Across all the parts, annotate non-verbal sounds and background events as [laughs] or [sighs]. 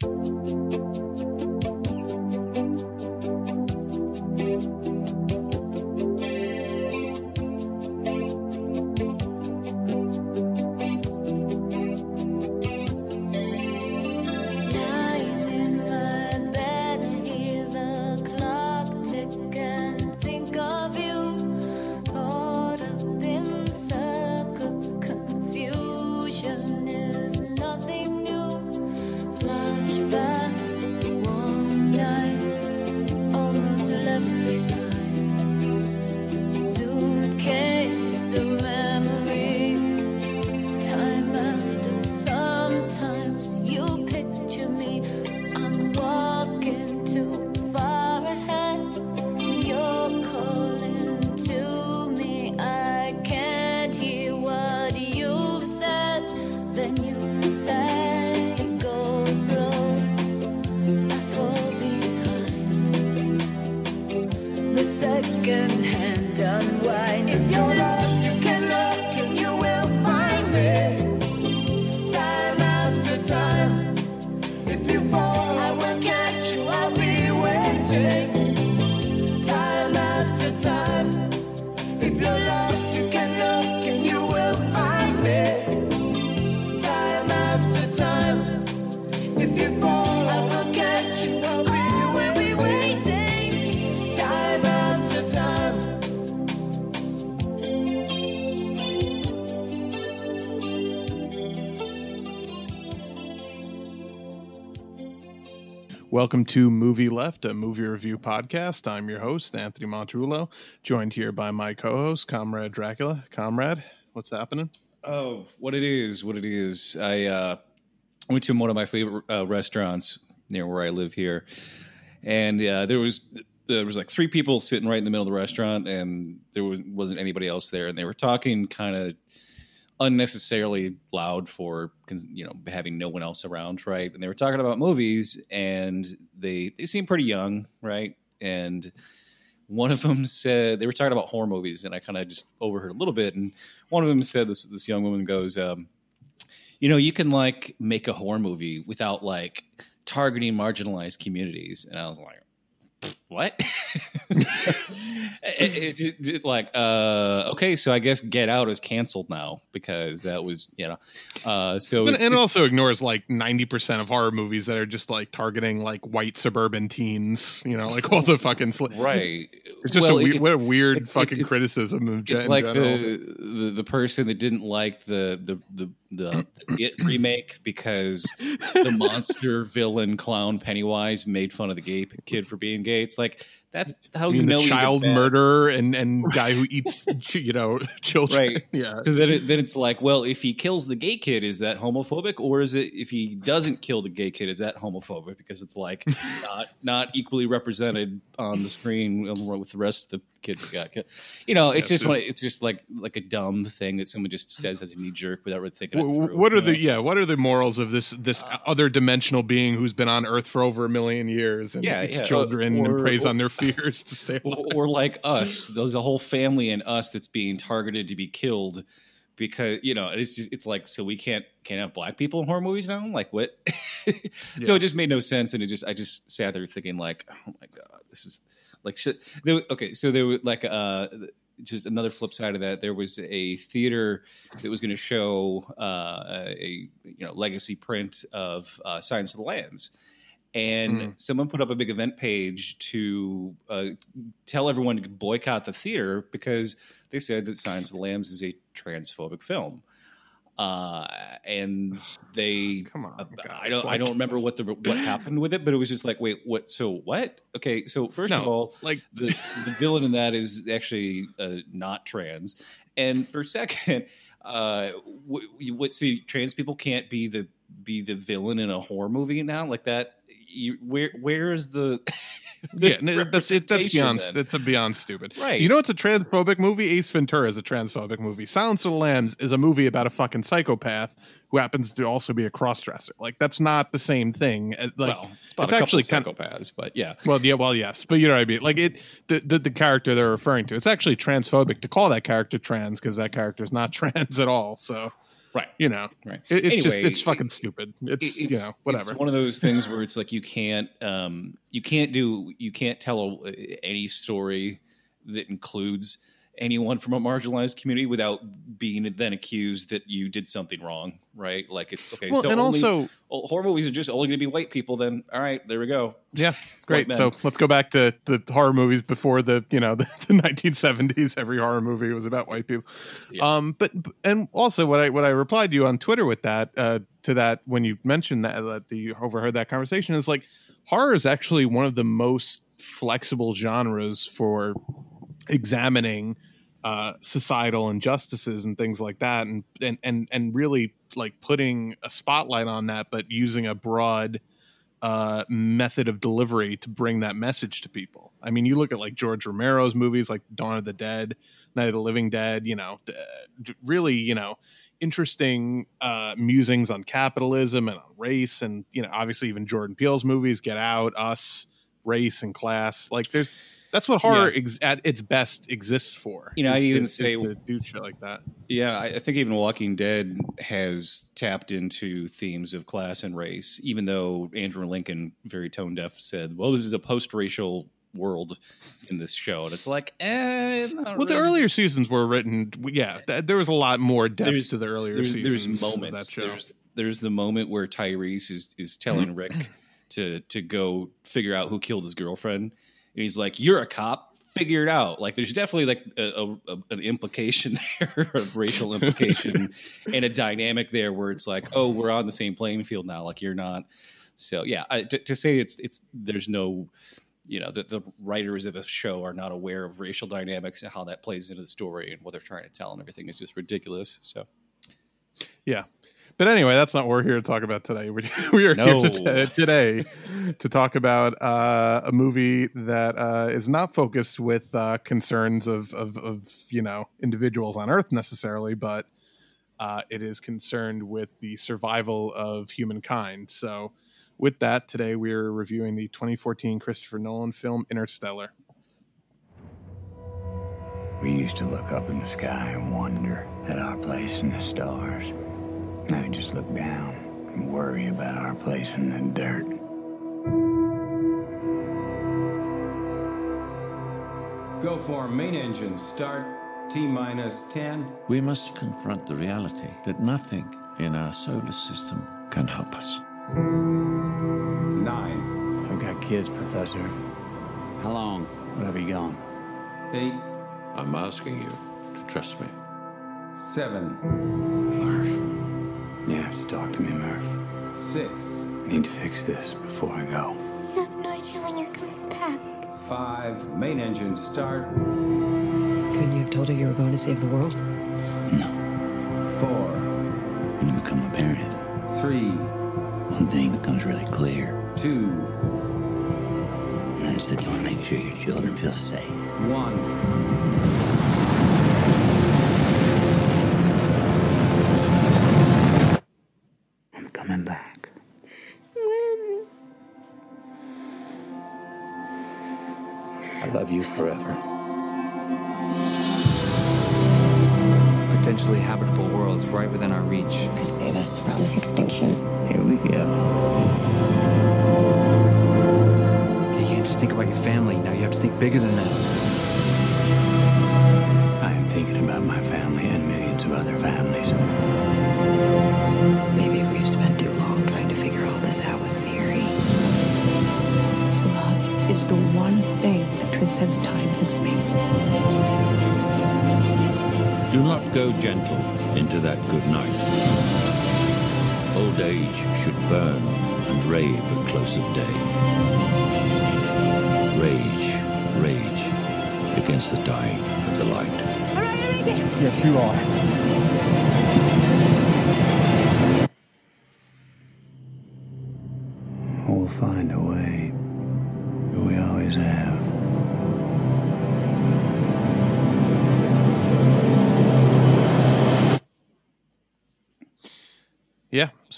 Lying Welcome to Movie Left, a movie review podcast. I'm your host, Anthony Montrullo, joined here by my co host, Comrade Dracula. Comrade, what's happening? Oh, what it is, what it is. I uh, went to one of my favorite uh, restaurants near where I live here, and uh, there was there was like three people sitting right in the middle of the restaurant, and there was, wasn't anybody else there, and they were talking kind of unnecessarily loud for you know having no one else around, right? And they were talking about movies, and they they seemed pretty young, right? And one of them said they were talking about horror movies, and I kind of just overheard a little bit. And one of them said this this young woman goes, um, "You know, you can like make a horror movie without like targeting marginalized communities." And I was like, "What?" It- it- it- like, uh, okay, so I guess Get Out is canceled now because that was you know, uh, so And, and it also ignores like 90% of horror movies that are just like targeting like white suburban teens, you know, like all the fucking. Sl- right. It's just Well, a, weird, it's- what a weird it's- fucking it's- criticism of it's like the, the the person that didn't like the the the the, the it remake because the monster [laughs] villain clown Pennywise made fun of the gay kid for being gay. It's like that's how I you mean, know the he's a child murderer and, and [laughs] guy who eats, [laughs] you know, [laughs] children. Right. Yeah. So then, it, then it's like, well, if he kills the gay kid, is that homophobic, or is it if he doesn't kill the gay kid, is that homophobic? Because it's like not not equally represented on the screen with the rest of the kids that got killed. You know, it's Yeah, just so- one, it's just like like a dumb thing that someone just says as a knee jerk without really thinking it Wh- through. What are you the yeah? What are the morals of this this other dimensional being who's been on Earth for over a million years and Yeah, eats yeah, uh, children or- and preys or- on their fears to stay alive? or, or like us, there's a whole family in us that's being targeted to be killed because you know it's just it's like so we can't can't have black people in horror movies now like what [laughs] so Yeah. it just made no sense and it just i just sat there thinking like oh my god this is like shit there, okay so there was like uh just another flip side of that there was a theater that was going to show uh, a you know legacy print of uh, Silence of the Lambs, and Mm. someone put up a big event page to uh, tell everyone to boycott the theater because they said that Silence of the Lambs is a transphobic film. Uh, and they, Come on, guys, I don't, I don't remember what the what happened with it, but it was just like, wait, what? So what? Okay, so first of all, like the the villain in that is actually uh, not trans, and for [laughs] second, uh, what, what? So trans people can't be the be the villain in a horror movie now, like that. You, where where is the? [laughs] [laughs] yeah, that's it, that's beyond then? that's a beyond stupid. Right. You know it's a transphobic movie? Ace Ventura is a transphobic movie. Silence of the Lambs is a movie about a fucking psychopath who happens to also be a crossdresser. Like that's not the same thing as like well, it's about it's actually of kind psychopaths, but yeah, Well, yeah, well, yes, but you know what I mean. Like it, the the, the character they're referring to, it's actually transphobic to call that character trans because that character is not [laughs] trans at all. So, Right. You know, Right. It, it's just Anyway, it's fucking stupid. It's, it's, you know whatever. It's one of those things where it's like you can't um you can't do you can't tell a, any story that includes anyone from a marginalized community without being then accused that you did something wrong, right? Like it's okay. well, so and only, also horror movies are just only going to be white people. Then all right, there we go. Yeah, great. So let's go back to the horror movies before the you know [laughs] the, the 1970s. Every horror movie was about white people. Yeah. Um, but and also what I what I replied to you on Twitter with that uh, to that when you mentioned that that the overheard that conversation is like horror is actually one of the most flexible genres for examining uh, societal injustices and things like that, and and and and really like putting a spotlight on that, but using a broad uh, method of delivery to bring that message to people. I mean, you look at like George Romero's movies, like Dawn of the Dead, Night of the Living Dead. You know, really, you know, interesting uh, musings on capitalism and on race, and you know, obviously even Jordan Peele's movies, Get Out, Us, Race and Class. Like, there's that's what horror ex- at its best exists for. You know, I even is say- to do shit like that. Yeah, I, I think even Walking Dead has tapped into themes of class and race, even though Andrew Lincoln, very tone deaf, said, "Well, this is a post-racial world in this show," and it's like, eh, Well, the earlier seasons were written. Yeah, th- there was a lot more depth There's- to the earlier there's, seasons. there's moments. that show. There's there's the moment where Tyrese is is telling Rick [clears throat] to to go figure out who killed his girlfriend, and he's like, "You're a cop." Figure it out. Like, there's definitely like a, a, a- an implication [laughs] there, a racial implication, [laughs] and a dynamic there where it's like, oh, we're on the same playing field now. Like, you're not. So, yeah, I, to, to say it's it's there's no, you know, that the writers of a show are not aware of racial dynamics and how that plays into the story and what they're trying to tell and everything is just ridiculous. So. Yeah. But anyway, that's not what we're here to talk about today. We, [laughs] we are No. here to, today to talk about uh, a movie that uh, is not focused with uh, concerns of, of, of, you know, individuals on Earth necessarily, but uh, it is concerned with the survival of humankind. So, with that, today we are reviewing the 2014 Christopher Nolan film Interstellar. We used to look up in the sky and wonder at our place in the stars. Now we just look down and worry about our place in the dirt. Go for main engine start. T minus 10. We must confront the reality that nothing in our solar system can help us. 9. I've got kids, Professor. How long would I be gone? 8. I'm asking you to trust me. 7. Murph. You have to talk to me, Murph. 6. I need to fix this before I go. You have no idea when you're coming back. 5. Main engine start. Couldn't you have told her you were going to save the world? No. 4. When you become a parent, 3. one thing becomes really clear. 2. And that's that you want to make sure your children feel safe. 1. Do not go gentle into that good night. Old age should burn and rave at close of day. Rage, rage against the dying of the light. I'm make it. Yes, you are.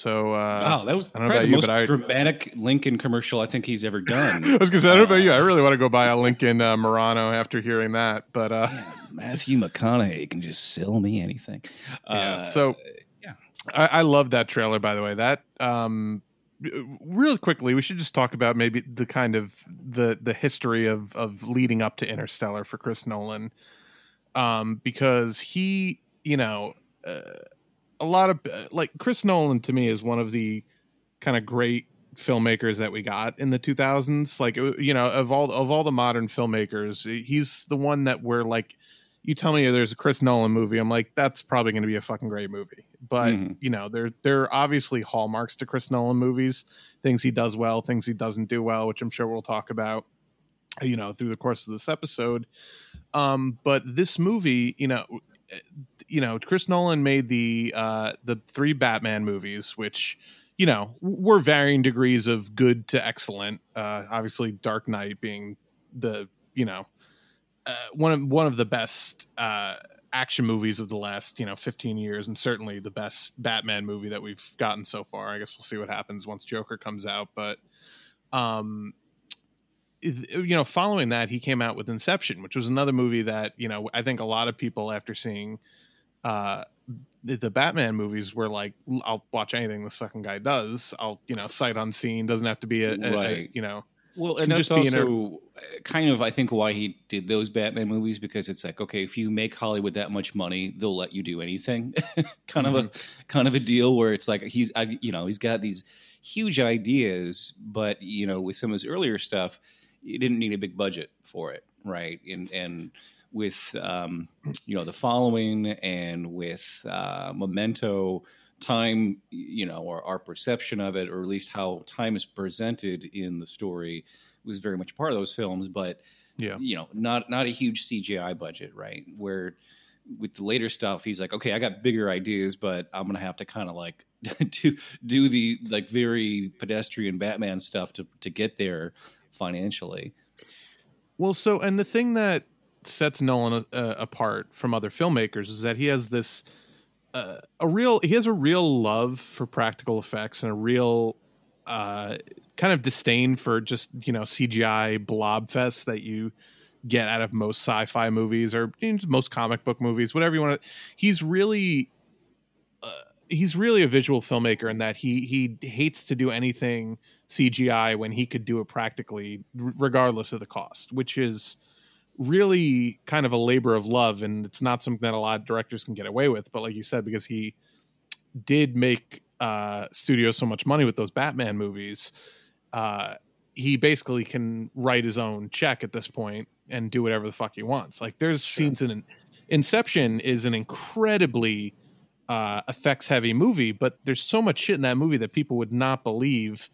So, uh, Wow, that was I don't know probably about the you, most but I, dramatic Lincoln commercial I think he's ever done. [laughs] I was gonna say, I don't know about you. I really want to go buy a Lincoln uh, Murano after hearing that, but uh, Matthew McConaughey can just sell me anything. yeah. Uh, so, yeah. I, I love that trailer, by the way. That um, real quickly, we should just talk about maybe the kind of the the history of of leading up to Interstellar for Chris Nolan, um, because he, you know, uh, a lot of uh, like Chris Nolan to me is one of the kind of great filmmakers that we got in the 2000s like uh, you know of all of all the modern filmmakers he's the one that we're like you tell me there's a Chris Nolan movie, I'm like, that's probably going to be a fucking great movie. But Mhm. you know, there there are obviously hallmarks to Chris Nolan movies, things he does well, things he doesn't do well, which I'm sure we'll talk about, you know, through the course of this episode. Um, but this movie, you know, you know, Chris Nolan made the uh, the three Batman movies, which you know were varying degrees of good to excellent. Uh, obviously, Dark Knight being the you know uh, one of one of the best uh, action movies of the last you know 15 years, and certainly the best Batman movie that we've gotten so far. I guess we'll see what happens once Joker comes out, but um, you know, following that, he came out with Inception, which was another movie that you know I think a lot of people after seeing uh the, the Batman movies were like, I'll watch anything this fucking guy does. I'll you know sight unseen. Doesn't have to be a, a- a- you know. Well, and that's just be a- also uh, kind of, I think, why he did those Batman movies because it's like, okay, if you make Hollywood that much money, they'll let you do anything. [laughs] kind of a kind of a deal where it's like he's, I, you know, he's got these huge ideas, but you know, with some of his earlier stuff, you didn't need a big budget for it, right? And and with um, you know the following and with uh, Memento, time, you know, or our perception of it, or at least how time is presented in the story, was very much a part of those films. But Yeah. you know, not not a huge CGI budget, right? Where with the later stuff, he's like, okay, I got bigger ideas, but I'm gonna have to kind of like [laughs] do do the like very pedestrian Batman stuff to to get there financially. Well, so and the thing that sets Nolan uh, apart from other filmmakers is that he has this uh, a real he has a real love for practical effects and a real uh, kind of disdain for just you know CGI blob fest that you get out of most sci-fi movies or you know, most comic book movies, whatever you want to. He's really uh, he's really a visual filmmaker in that he he hates to do anything CGI when he could do it practically, regardless of the cost, which is really kind of a labor of love, and it's not something that a lot of directors can get away with. But like you said, because he did make uh, studios so much money with those Batman movies, uh, he basically can write his own check at this point and do whatever the fuck he wants. Like there's scenes in Inception is an incredibly uh, effects heavy movie, but there's so much shit in that movie that people would not believe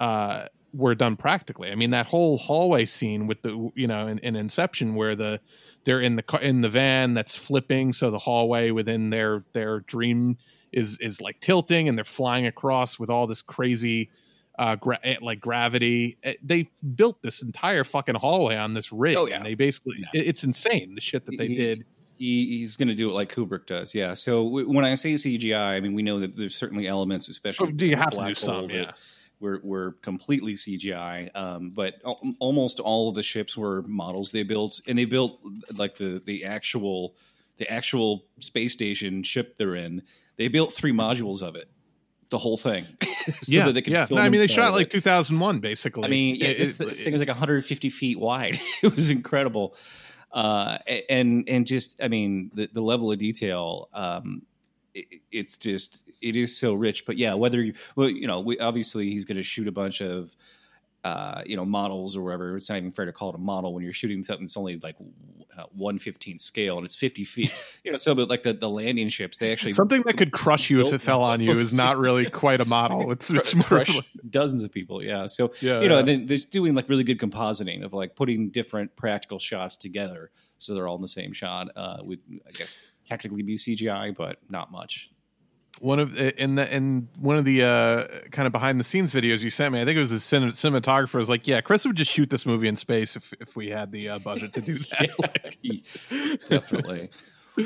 uh, were done practically. I mean, that whole hallway scene with the you know in, in Inception where the they're in the car, in the van that's flipping, so the hallway within their their dream is is like tilting, and they're flying across with all this crazy uh gra- eh, like gravity Eh, they built this entire fucking hallway on this rig Oh, yeah. and they basically it- it's insane the shit that they He- did He, he's going to do it like Kubrick does, yeah. So w- when I say CGI, I mean we know that there's certainly elements, especially Oh, do you have to do some, yeah. Were, were completely CGI, um, but al- almost all of the ships were models they built, and they built like the the actual the actual space station ship they're in. They built three modules of it, the whole thing. [laughs] so yeah that they could yeah no, i mean they shot like 2001 basically I mean, yeah, It- this, it- this thing was like 150 feet wide. [laughs] it was incredible, uh, and and just I mean the the level of detail. Um, it, it's just it is so rich. But yeah, whether you well, you know, we, obviously he's going to shoot a bunch of. Uh, you know models or whatever. It's not even fair to call it a model when you're shooting something It's only like one fifteenth scale and it's fifty feet. [laughs] You know, so but like the, the landing ships, they actually something that could crush you if it fell on you is not really [laughs] quite a model it's it's more crush dozens of people. Yeah. So Yeah, you know, yeah. and then they're doing like really good compositing of like putting different practical shots together, so they're all in the same shot. Uh, would I guess technically be CGI, but not much. One of in the in one of the uh kind of behind the scenes videos you sent me i think it was the cin- cinematographer was like yeah chris would just shoot this movie in space if if we had the uh, budget to do [laughs] that Like, Definitely.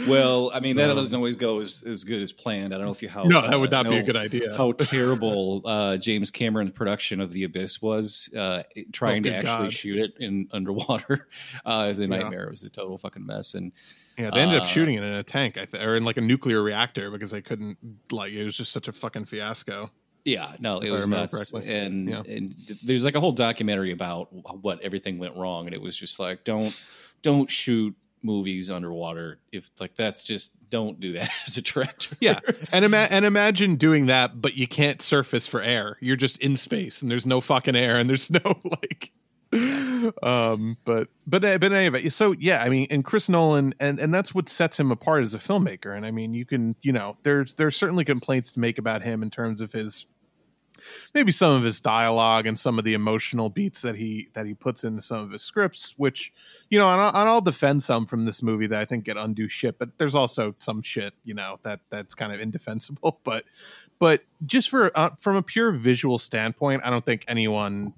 Well, I mean that doesn't always go as, as good as planned. I don't know if you how No, that would uh, not be a good idea. How terrible uh, James Cameron's production of The Abyss was, uh, trying to Oh, good actually God. shoot it in underwater [laughs] uh, as a Yeah. nightmare. It was a total fucking mess. And Yeah, they ended Uh, up shooting it in a tank, I th- or in like a nuclear reactor because they couldn't. Like, it was just such a fucking fiasco. Yeah, no, it was nuts. correctly. And, Yeah. and there's like a whole documentary about what everything went wrong, and it was just like don't don't shoot movies underwater if like that's just don't do that [laughs] as a director. Yeah, and ima- and imagine doing that, but you can't surface for air. You're just in space, and there's no fucking air, and there's no [laughs] like. [laughs] Um, but but uh, but anyway, so yeah, I mean, and Chris Nolan, and and that's what sets him apart as a filmmaker. And I mean, you can you know, there's there's certainly complaints to make about him in terms of his maybe some of his dialogue and some of the emotional beats that he that he puts into some of his scripts which you know and I'll, and I'll defend some from this movie that i think get undue shit but there's also some shit you know that that's kind of indefensible [laughs] but but just for uh, from a pure visual standpoint i don't think anyone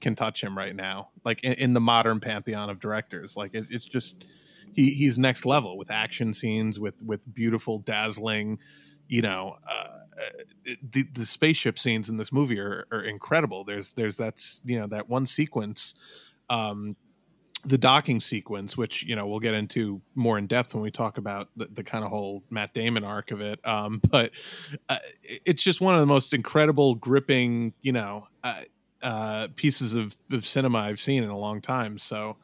can touch him right now like in, in the modern pantheon of directors. Like it, it's just he he's next level with action scenes with with beautiful dazzling you know uh, the, the spaceship scenes in this movie are, are incredible. There's there's that's you know that one sequence um the docking sequence which you know we'll get into more in depth when we talk about the, the kind of whole matt damon arc of it. Um but uh, it's just one of the most incredible gripping you know uh, uh pieces of, of cinema i've seen in a long time so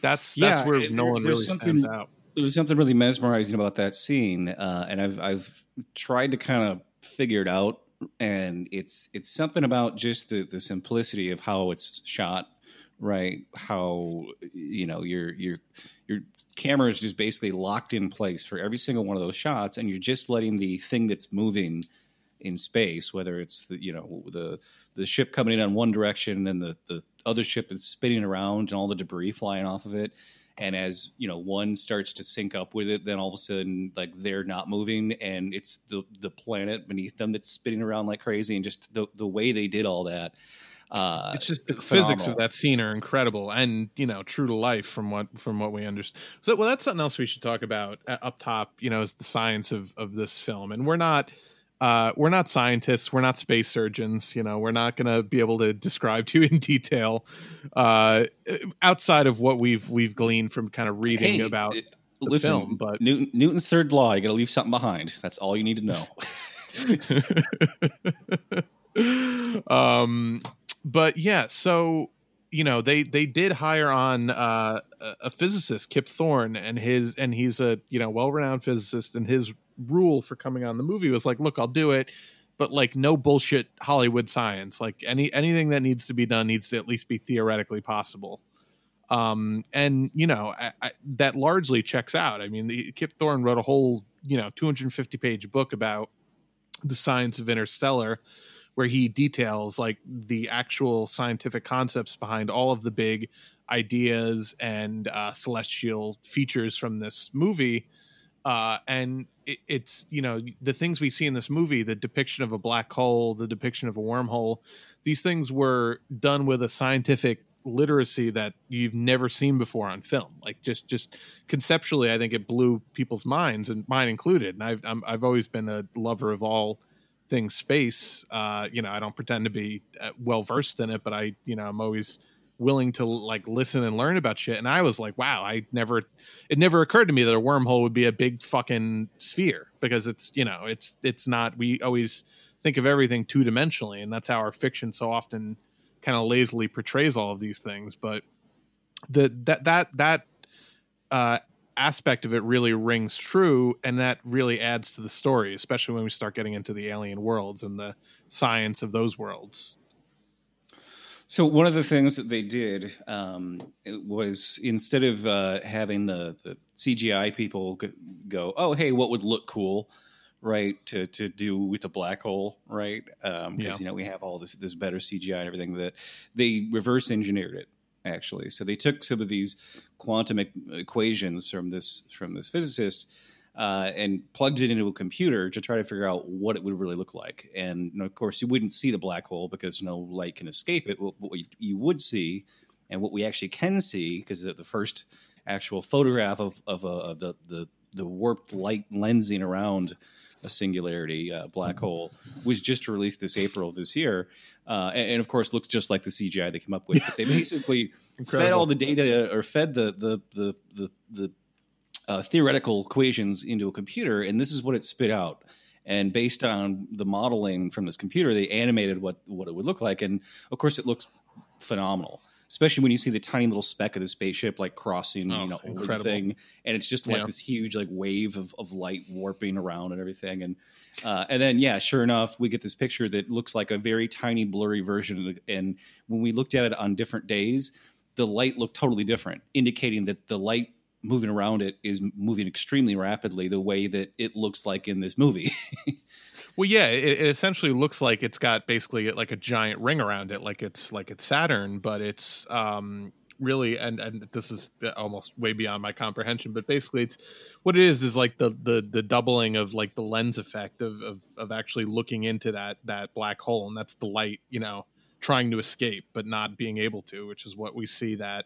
that's that's Yeah, where there- nolan really stands out there was something really mesmerizing about that scene, uh, and I've I've tried to kind of figure it out, and it's it's something about just the the simplicity of how it's shot, right? How you know your your your camera is just basically locked in place for every single one of those shots, and you're just letting the thing that's moving in space, whether it's the you know the the ship coming in on one direction and the the other ship is spinning around and all the debris flying off of it and as you know one starts to sync up with it then all of a sudden like they're not moving and it's the the planet beneath them that's spinning around like crazy and just the the way they did all that uh it's just the phenomenal. physics of that scene are incredible and you know true to life from what from what we understand so well that's something else we should talk about uh, up top you know is the science of of this film and we're not uh we're not scientists. We're not space surgeons. You know we're not going to be able to describe to you in [laughs] detail uh outside of what we've we've gleaned from kind of reading Hey, about it- the listen film, but- Newton, newton's third law. You gotta leave something behind. That's all you need to know. [laughs] Um but yeah so you know they they did hire on uh a- a physicist kip thorne and his and he's a you know well-renowned physicist and his rule for coming on the movie was like look i'll do it but like no bullshit hollywood science. Like any anything that needs to be done needs to at least be theoretically possible. Um and you know I, I, that largely checks out. I mean the, kip thorne wrote a whole you know 250 page book about the science of interstellar where he details like the actual scientific concepts behind all of the big ideas and uh, celestial features from this movie uh, and it, it's you know the things we see in this movie the depiction of a black hole the depiction of a wormhole these things were done with a scientific literacy that you've never seen before on film. Like just just conceptually i think it blew people's minds and mine included. And i've I'm, i've always been a lover of all things space. Uh you know i don't pretend to be uh, well versed in it but i you know i'm always willing to like listen and learn about shit and i was like wow i never it never occurred to me that a wormhole would be a big fucking sphere because it's you know it's it's not we always think of everything two dimensionally and that's how our fiction so often kind of lazily portrays all of these things but the that that that uh aspect of it really rings true and that really adds to the story especially when we start getting into the alien worlds and the science of those worlds So one of the things that they did um, was instead of uh, having the, the CGI people go, "Oh, hey, what would look cool?" right to to do with a black hole, right? Because Yeah. you know we have all this this better CGI and everything that they reverse engineered it actually. So they took some of these quantum e- equations from this from this physicist uh, and plugged it into a computer to try to figure out what it would really look like. And you know, of course, you wouldn't see the black hole because no light can escape it. What, what you- you would see, and what we actually can see, because the, the first actual photograph of of, uh, of the the the warped light lensing around a singularity uh, black hole was just released this April of this year, uh, and, and of course looks just like the CGI they came up with. But they [laughs] basically fed all the data or fed the the the the, the uh, theoretical equations into a computer, and this is what it spit out. And based on the modeling from this computer, they animated what what it would look like, and of course, it looks phenomenal. Especially when you see the tiny little speck of the spaceship like crossing, Oh, you know, over the incredible. thing, and it's just like Yeah. this huge like wave of, of light warping around and everything. And uh, and then yeah, sure enough, we get this picture that looks like a very tiny blurry version. Of the, and when we looked at it on different days, the light looked totally different, indicating that the light moving around it is moving extremely rapidly, the way that it looks like in this movie. [laughs] Well, yeah, it, it essentially looks like it's got basically like a giant ring around it, like it's like it's Saturn, but it's um really and and this is almost way beyond my comprehension, but basically it's what it is is like the the the doubling of like the lens effect of of of actually looking into that that black hole, and that's the light, you know, trying to escape but not being able to, which is what we see that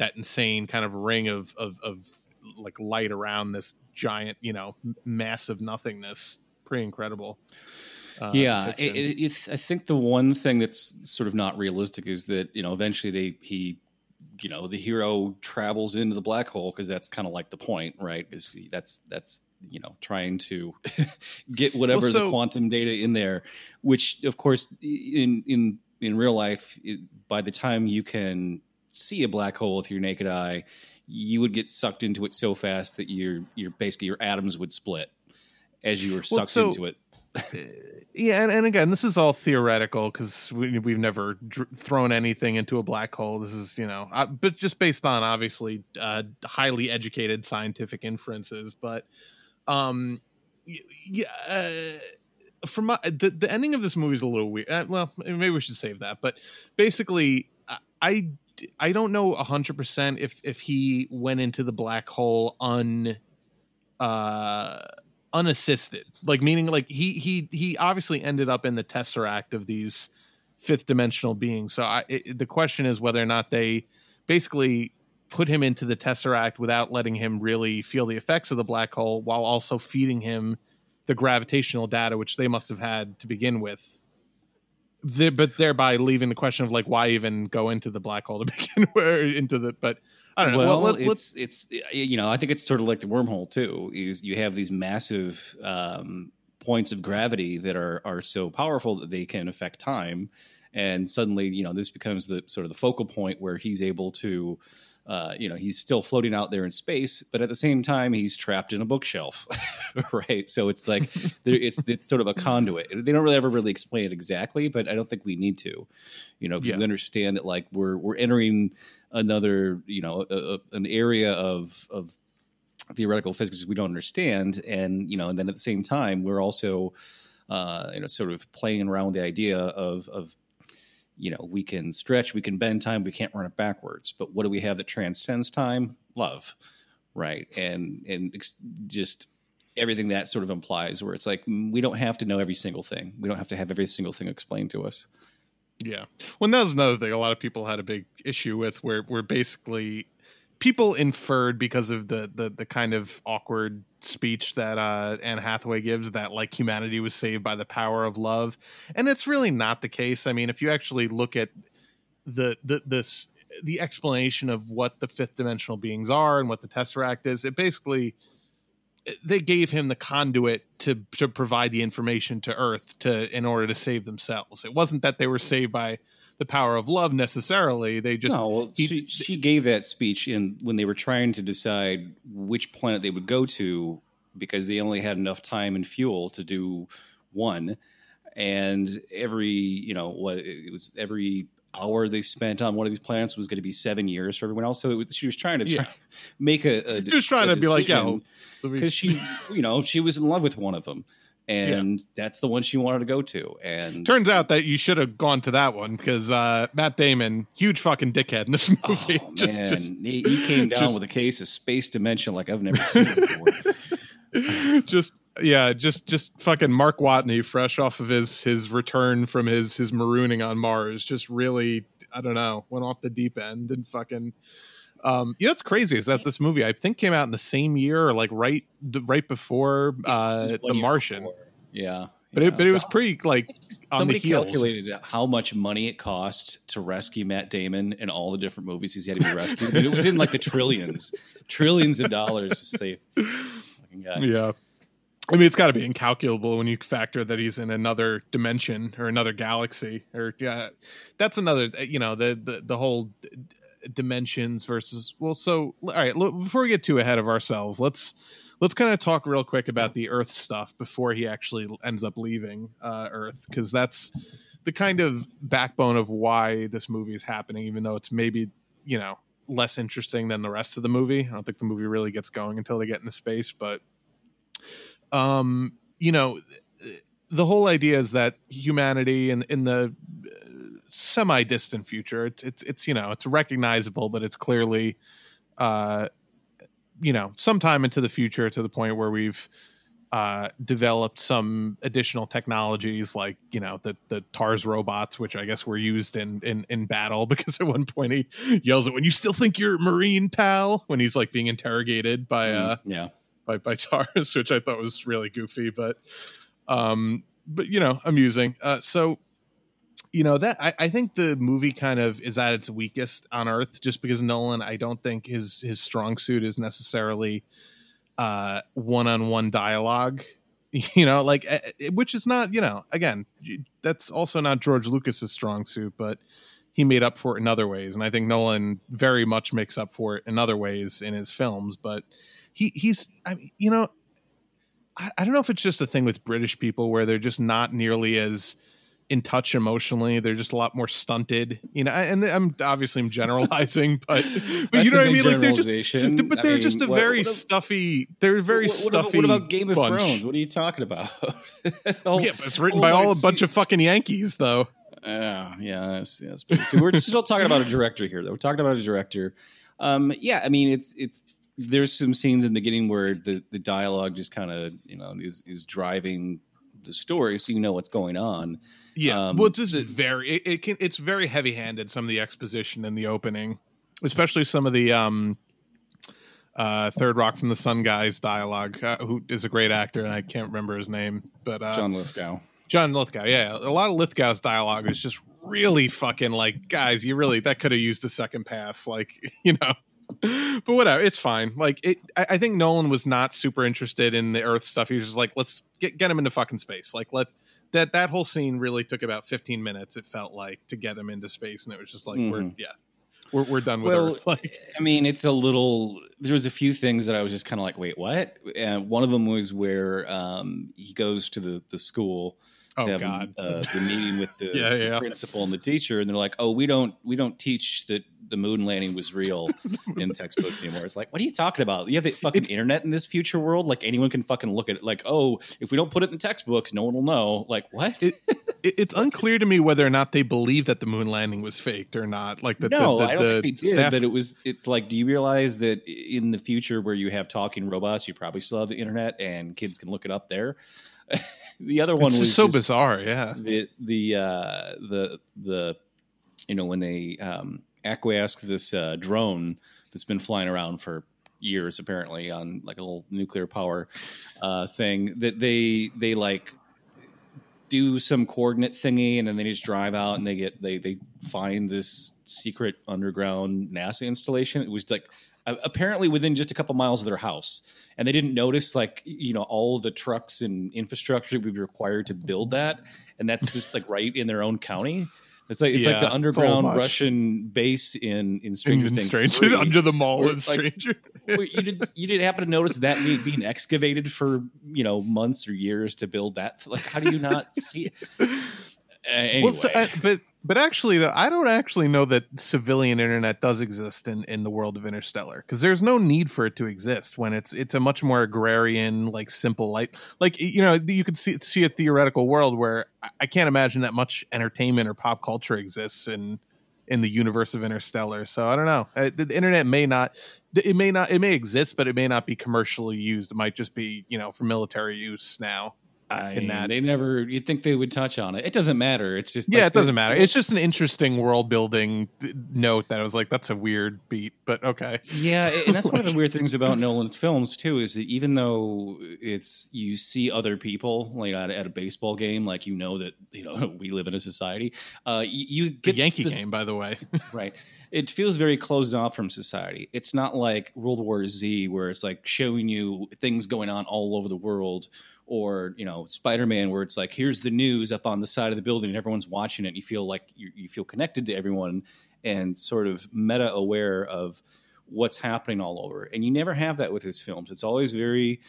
that insane kind of ring of of of like light around this giant, you know, m- massive nothingness. Pretty incredible. uh, yeah, it, it, it's, I think the one thing that's sort of not realistic is that you know eventually they he, you know, the hero travels into the black hole because that's kind of like the point, right? Is that's that's you know trying to [laughs] get whatever Well, the quantum data in there, which of course in in in real life, it, by the time you can see a black hole with your naked eye, you would get sucked into it so fast that your your basically your atoms would split as you were Well, sucked so- into it. [laughs] yeah, and, and again, this is all theoretical because we, we've never dr- thrown anything into a black hole. This is, you know, uh, but just based on obviously uh, highly educated scientific inferences. But, um, yeah, uh, from my, the the ending of this movie is a little weird. Uh, well, maybe we should save that. But basically, I- I don't know hundred percent if if he went into the black hole un uh unassisted. Like meaning like he he he obviously ended up in the tesseract of these fifth dimensional beings. So i it, the question is whether or not they basically put him into the tesseract without letting him really feel the effects of the black hole while also feeding him the gravitational data which they must have had to begin with the, but thereby leaving the question of like why even go into the black hole to [laughs] begin with into the but i don't know Well, well, it's it's you know I think it's sort of like the wormhole too. Is you have these massive um, points of gravity that are are so powerful that they can affect time, and suddenly you know this becomes the sort of the focal point where he's able to. Uh, you know he's still floating out there in space, but at the same time he's trapped in a bookshelf, [laughs] right? So it's like [laughs] there, it's it's sort of a conduit. They don't really ever really explain it exactly, but I don't think we need to, you know, because Yeah. we understand that like we're we're entering another you know a, a, an area of of theoretical physics we don't understand and you know and then at the same time we're also uh you know sort of playing around with the idea of of you know we can stretch we can bend time we can't run it backwards. But what do we have that transcends time? Love right? And and ex- just everything that sort of implies where it's like mm, we don't have to know every single thing. We don't have to have every single thing explained to us. Yeah. Well, that was another thing a lot of people had a big issue with, where where basically people inferred because of the the the kind of awkward speech that uh, Anne Hathaway gives that like humanity was saved by the power of love, and it's really not the case. I mean, if you actually look at the the this the explanation of what the fifth dimensional beings are and what the tesseract is, it basically they gave him the conduit to to provide the information to Earth to in order to save themselves. It wasn't that they were saved by the power of love necessarily. They just no, well, she, she gave that speech in when they were trying to decide which planet they would go to because they only had enough time and fuel to do one, and every you know what it was every hour they spent on one of these planets was going to be seven years for everyone else. So it was, she was trying to try, Yeah. [laughs] make a, a Just trying to be like, yeah, because she you know she was in love with one of them. And that's the one she wanted to go to. And Turns out that you should have gone to that one because uh, Matt Damon, huge fucking dickhead in this [laughs] movie. Oh, [laughs] Just- man, just- he, he came down just- with a case of space dementia like I've never seen before. [laughs] just yeah, just just fucking Mark Watney, fresh off of his his return from his his marooning on Mars, just really I don't know, went off the deep end and fucking. Um, you know what's crazy is that this movie I think came out in the same year or like right right before uh, The Martian. before. Yeah. But yeah. it but it was So- pretty like [laughs] on the Somebody heels. calculated how much money it cost to rescue Matt Damon in all the different movies he's had to be rescued. it was in like the [laughs] trillions, trillions of dollars to save. [laughs] Yeah. I mean, it's got to be incalculable when you factor that he's in another dimension or another galaxy, or yeah, that's another. You know, the the the whole dimensions versus. Well, so all right. Look, before we get too ahead of ourselves, let's let's kind of talk real quick about the Earth stuff before he actually ends up leaving uh, Earth, because that's the kind of backbone of why this movie is happening, even though it's maybe you know less interesting than the rest of the movie. I don't think the movie really gets going until they get into space, but um you know the whole idea is that humanity in in the semi distant future it's it's it's you know it's recognizable but it's clearly uh you know sometime into the future to the point where we've uh developed some additional technologies like you know the the tars robots which i guess were used in in in battle [laughs] because at one point he yells at when you still think you're a marine pal when he's like being interrogated by uh yeah. by by Tars, [laughs] which I thought was really goofy, but um, but you know, amusing. Uh, so you know that I, I think the movie kind of is at its weakest on Earth, just because Nolan. I don't think his his strong suit is necessarily uh one on one dialogue. [laughs] You know, like eh, eh, which is not you know again that's also not George Lucas's strong suit, but he made up for it in other ways, and I think Nolan very much makes up for it in other ways in his films, but he he's I mean, you know I, I don't know if it's just a thing with British people where they're just not nearly as in touch emotionally. They're just a lot more stunted, you know. And I'm obviously I'm generalizing, [laughs] but but you know what I mean. Like they're just, but they're mean, just a what- very what stuffy. They're very what, about, stuffy. what about Game of bunch. Thrones? What are you talking about? [laughs] yeah, but it's written by all a bunch of fucking Yankees, though. Yeah, yeah, that's, that's too. We're still talking about a director here, though. We're talking about a director. Um, yeah, I mean, it's it's there's some scenes in the beginning where the the dialogue just kind of you know is is driving the story, so you know what's going on. Yeah, Um, well, it's just very it, it can it's very heavy handed. Some of the exposition in the opening, especially some of the um, uh, Third Rock from the Sun guys dialogue, uh, who is a great actor, and I can't remember his name, but uh, John Lithgow. John Lithgow. Yeah, a lot of Lithgow's dialogue is just really fucking like, guys, you really that could have used a second pass, like [laughs] you know. [laughs] But whatever, it's fine. Like it, I, I think Nolan was not super interested in the Earth stuff. He was just like, let's get get him into fucking space. Like let's that that whole scene really took about fifteen minutes. It felt like to get him into space, and it was just like, we're Mhm. yeah, we're we're done with Well, Earth. [laughs] Like I mean, it's a little. There was a few things that I was just kind of like, wait, what? And one of them was where um, he goes to the the school. Oh, to have God. Uh, the meeting with the, [laughs] Yeah, yeah. principal and the teacher, and they're like, "Oh, we don't we don't teach that the moon landing was real [laughs] in textbooks anymore." It's like, what are you talking about? You have the fucking internet in this future world. Like anyone can fucking look at it. Like, oh, if we don't put it in textbooks, no one will know. Like, what? it, [laughs] it, it's unclear to me whether or not they believe that the moon landing was faked or not. Like the no, the, the, I don't the think they did. staff- But it was. It's like, do you realize that in the future, where you have talking robots, you probably still have the internet, and kids can look it up there. [laughs] the other one It's was so just bizarre. Yeah. The the uh, the the you know when they um, acquiesced this uh, drone that's been flying around for years apparently on like a little nuclear power uh, thing that they they like do some coordinate thingy and then they just drive out and they get they they find this secret underground NASA installation. It was like apparently within just a couple miles of their house, and they didn't notice like you know all the trucks and infrastructure that would be required to build that, and that's just like [laughs] right in their own county. It's like it's Yeah, like the underground. Russian base in in Stranger In Things Stranger- 3, [laughs] under the mall in it's like, Stranger. [laughs] You didn't you didn't happen to notice that being, being excavated for you know months or years to build that? Like, how do you not see it? Uh, anyway, Well, so, uh, but but actually, I don't actually know that civilian internet does exist in, in the world of Interstellar because there's no need for it to exist when it's it's a much more agrarian, like simple life. Like you know, you could see see a theoretical world where I, can't imagine that much entertainment or pop culture exists in in the universe of Interstellar. So I don't know. Uh, the internet may not. It may not. It may exist, but it may not be commercially used. It might just be you know for military use now. I in that. they never. You'd think they would touch on it. It doesn't matter. It's just yeah, like it doesn't matter. It's just an interesting world building note that I was like, that's a weird beat, but okay. Yeah, and that's one of the [laughs] weird things about Nolan's films too is that even though it's you see other people like at, at a baseball game, like you know that you know [laughs] we live in a society. Uh, you, you The get Yankee the- game, by the way. [laughs] right? It feels very closed off from society. It's not like World War Z where it's like showing you things going on all over the world, or you know Spider Man where it's like here's the news up on the side of the building and everyone's watching it. And you feel like you, you feel connected to everyone and sort of meta aware of what's happening all over. And you never have that with his films. It's always very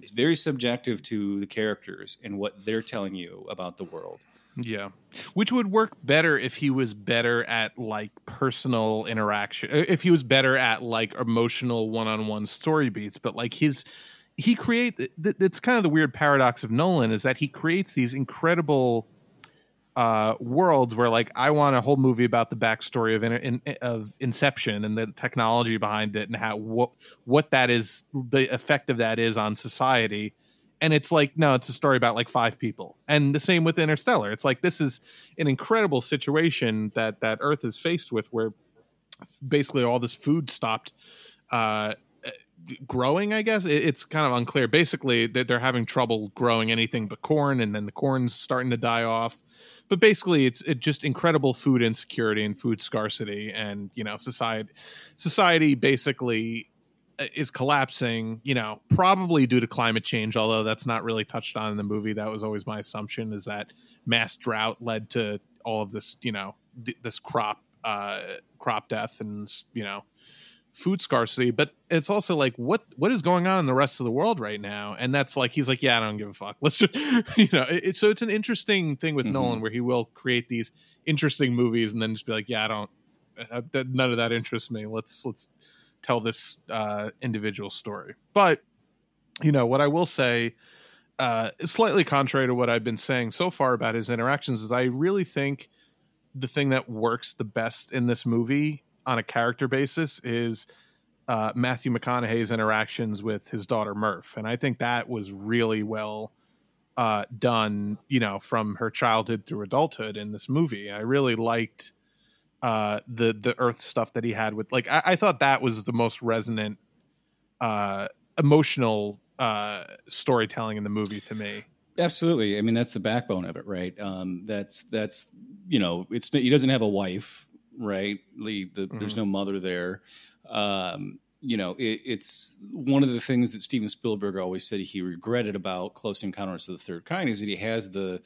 it's very subjective to the characters and what they're telling you about the world. Yeah. Which would work better if he was better at like personal interaction. If he was better at like emotional one-on-one story beats, but like his he create it's kind of the weird paradox of Nolan is that he creates these incredible uh worlds where like I want a whole movie about the backstory of in, in, of Inception and the technology behind it and how what what that is the effect of that is on society. And it's like no it's a story about like five people. And the same with interstellar. It's like this is an incredible situation that that earth is faced with where basically all this food stopped uh growing i guess. It's kind of unclear. Basically they're having trouble growing anything but corn and then the corn's starting to die off. But basically it's it just incredible food insecurity and food scarcity. And you know society society basically uh, is collapsing you know probably due to climate change although that's not really touched on in the movie. That was always my assumption is that mass drought led to all of this you know d- this crop uh crop death and you know food scarcity but it's also like what what is going on in the rest of the world right now? And that's like he's like yeah i don't give a fuck. [laughs] Let's just you know it, it- so it's an interesting thing with Mhm. nolan where he will create these interesting movies and then just be like yeah i don't uh, none of that interests me. Let's let's tell this uh individual story. But you know what i will say uh slightly contrary to what i've been saying so far about his interactions is i really think the thing that works the best in this movie on a character basis is uh, Matthew McConaughey's interactions with his daughter Murph, and I think that was really well uh, done. You know, from her childhood through adulthood in this movie, I really liked uh, the the Earth stuff that he had with. Like, I, I thought that was the most resonant, uh, emotional uh, storytelling in the movie to me. Absolutely. I mean, that's the backbone of it, right? Um, that's that's you know, it's he doesn't have a wife, right? The, the, There's Mhm. no mother there. Um, you know, it, it's one of the things that Steven Spielberg always said he regretted about Close Encounters of the Third Kind is that he has the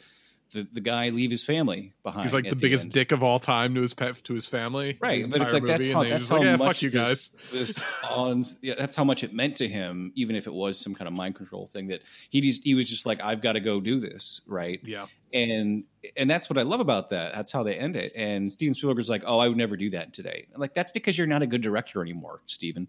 the, the guy leave his family behind. He's like at the biggest end. dick of all time to his pet to his family, right but it's like that's how that's how like, yeah, much you guys. this ons- yeah, that's how much it meant to him even if it was some kind of mind control thing that he just he was just like i've got to go do this right Yeah. and and that's what i love about that that's how they end it and steven spielberg's like oh i would never do that today I'm like that's because you're not a good director anymore steven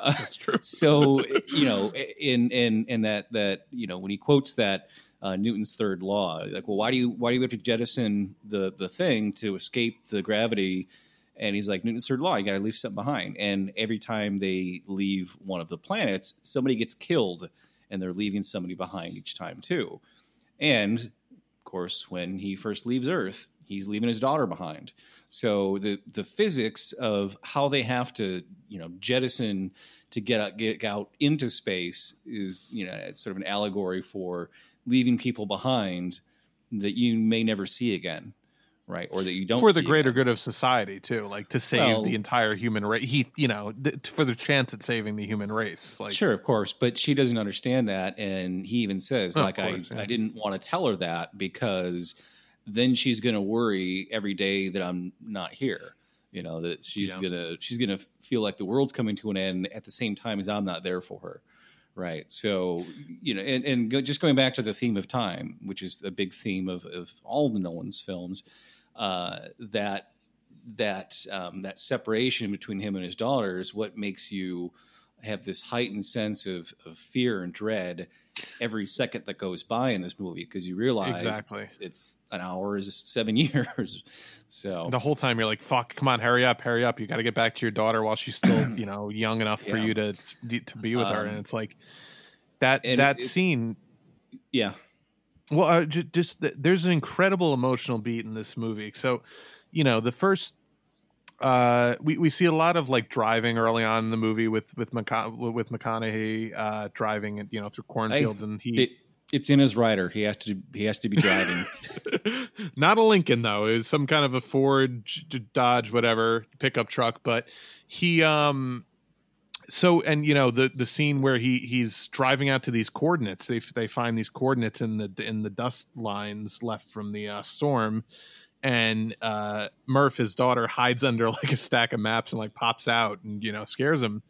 uh, [laughs] That's true. [laughs] so you know in in in that that you know when he quotes that uh, Newton's third law, like, well, why do you why do you have to jettison the the thing to escape the gravity? And he's like, Newton's third law, you got to leave something behind. And every time they leave one of the planets, somebody gets killed, and they're leaving somebody behind each time too. And of course, when he first leaves Earth, he's leaving his daughter behind. So the the physics of how they have to, you know, jettison to get out, get out into space is, you know, sort of an allegory for leaving people behind that you may never see again, right? Or that you don't for the greater again. good of society too, like to save Well- the entire human race. He, you know, th- for the chance at saving the human race. Like, sure, of course, but she doesn't understand that, and he even says, Oh, like, course, I, yeah. I didn't want to tell her that because then she's going to worry every day that I'm not here. You know that she's Yeah. gonna she's gonna feel like the world's coming to an end at the same time as I'm not there for her, right? So you know, and and go, just going back to the theme of time, which is a big theme of of all the Nolan's films, uh, that that um, that separation between him and his daughter is what makes you have this heightened sense of, of fear and dread every second that goes by in this movie because you realize Exactly. it's an hour is seven [laughs] years. So the whole time you're like, "Fuck, come on, hurry up, hurry up! You got to get back to your daughter while she's still, [clears throat] you know, young enough for you to to be with her." Um, And it's like that that scene. yeah, Well, uh, just, just there's an incredible emotional beat in this movie. So, you know, the first uh, we we see a lot of like driving early on in the movie with with McCona- with McConaughey uh, driving, you know, through cornfields, and he It, it's in his rider. He has to. He has to be driving. [laughs] not a Lincoln though. It was some kind of a Ford, Dodge, whatever pickup truck. But he, um, so and you know the the scene where he he's driving out to these coordinates. They they find these coordinates in the in the dust lines left from the uh, storm, and uh, Murph, his daughter, hides under [laughs] like a stack of maps and like pops out and you know scares him.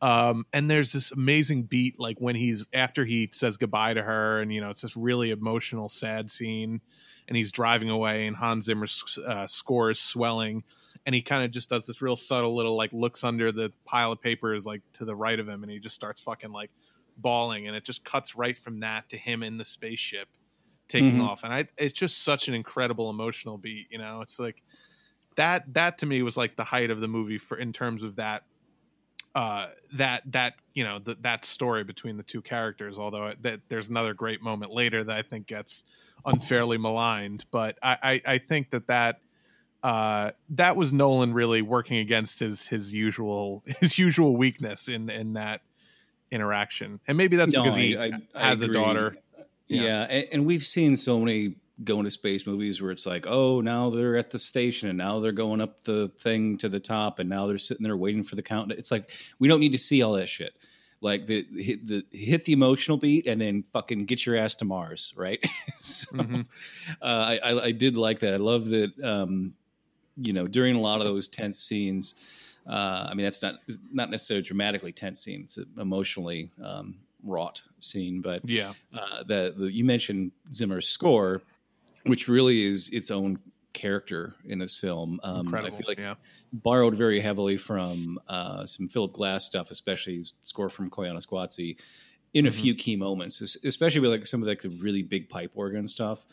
Um, and there's this amazing beat, like when he's after he says goodbye to her, and you know it's this really emotional, sad scene, and he's driving away, and Hans Zimmer's uh, score is swelling, and he kind of just does this real subtle little like looks under the pile of papers like to the right of him, and he just starts fucking like bawling, and it just cuts right from that to him in the spaceship taking Mhm. off, and I it's just such an incredible emotional beat, you know, it's like that that to me was like the height of the movie for in terms of that uh that that you know th- that story between the two characters although it, that there's another great moment later that i think gets unfairly maligned but i i, I think that that uh that was nolan really working against his his usual [laughs] his usual weakness in in that interaction. And maybe that's No, because he I- I- I has a daughter Yeah, and, and we've seen so many going to space movies where it's like, oh, now they're at the station and now they're going up the thing to the top and now they're sitting there waiting for the count. It's like we don't need to see all that shit. Like the hit the hit the emotional beat and then fucking get your ass to Mars, right? [laughs] so, Mhm. uh, I, I I did like that. I love that. Um, you know, during a lot of those tense scenes. Uh, I mean, that's not not necessarily dramatically tense scene. It's emotionally um, wrought scene, but yeah uh, the, the you mentioned Zimmer's score, which really is its own character in this film. Um, I feel like yeah borrowed very heavily from uh, some Philip Glass stuff, especially score from Koyaanisqatsi, in a Mm-hmm. few key moments, especially with like some of like the really big pipe organ stuff,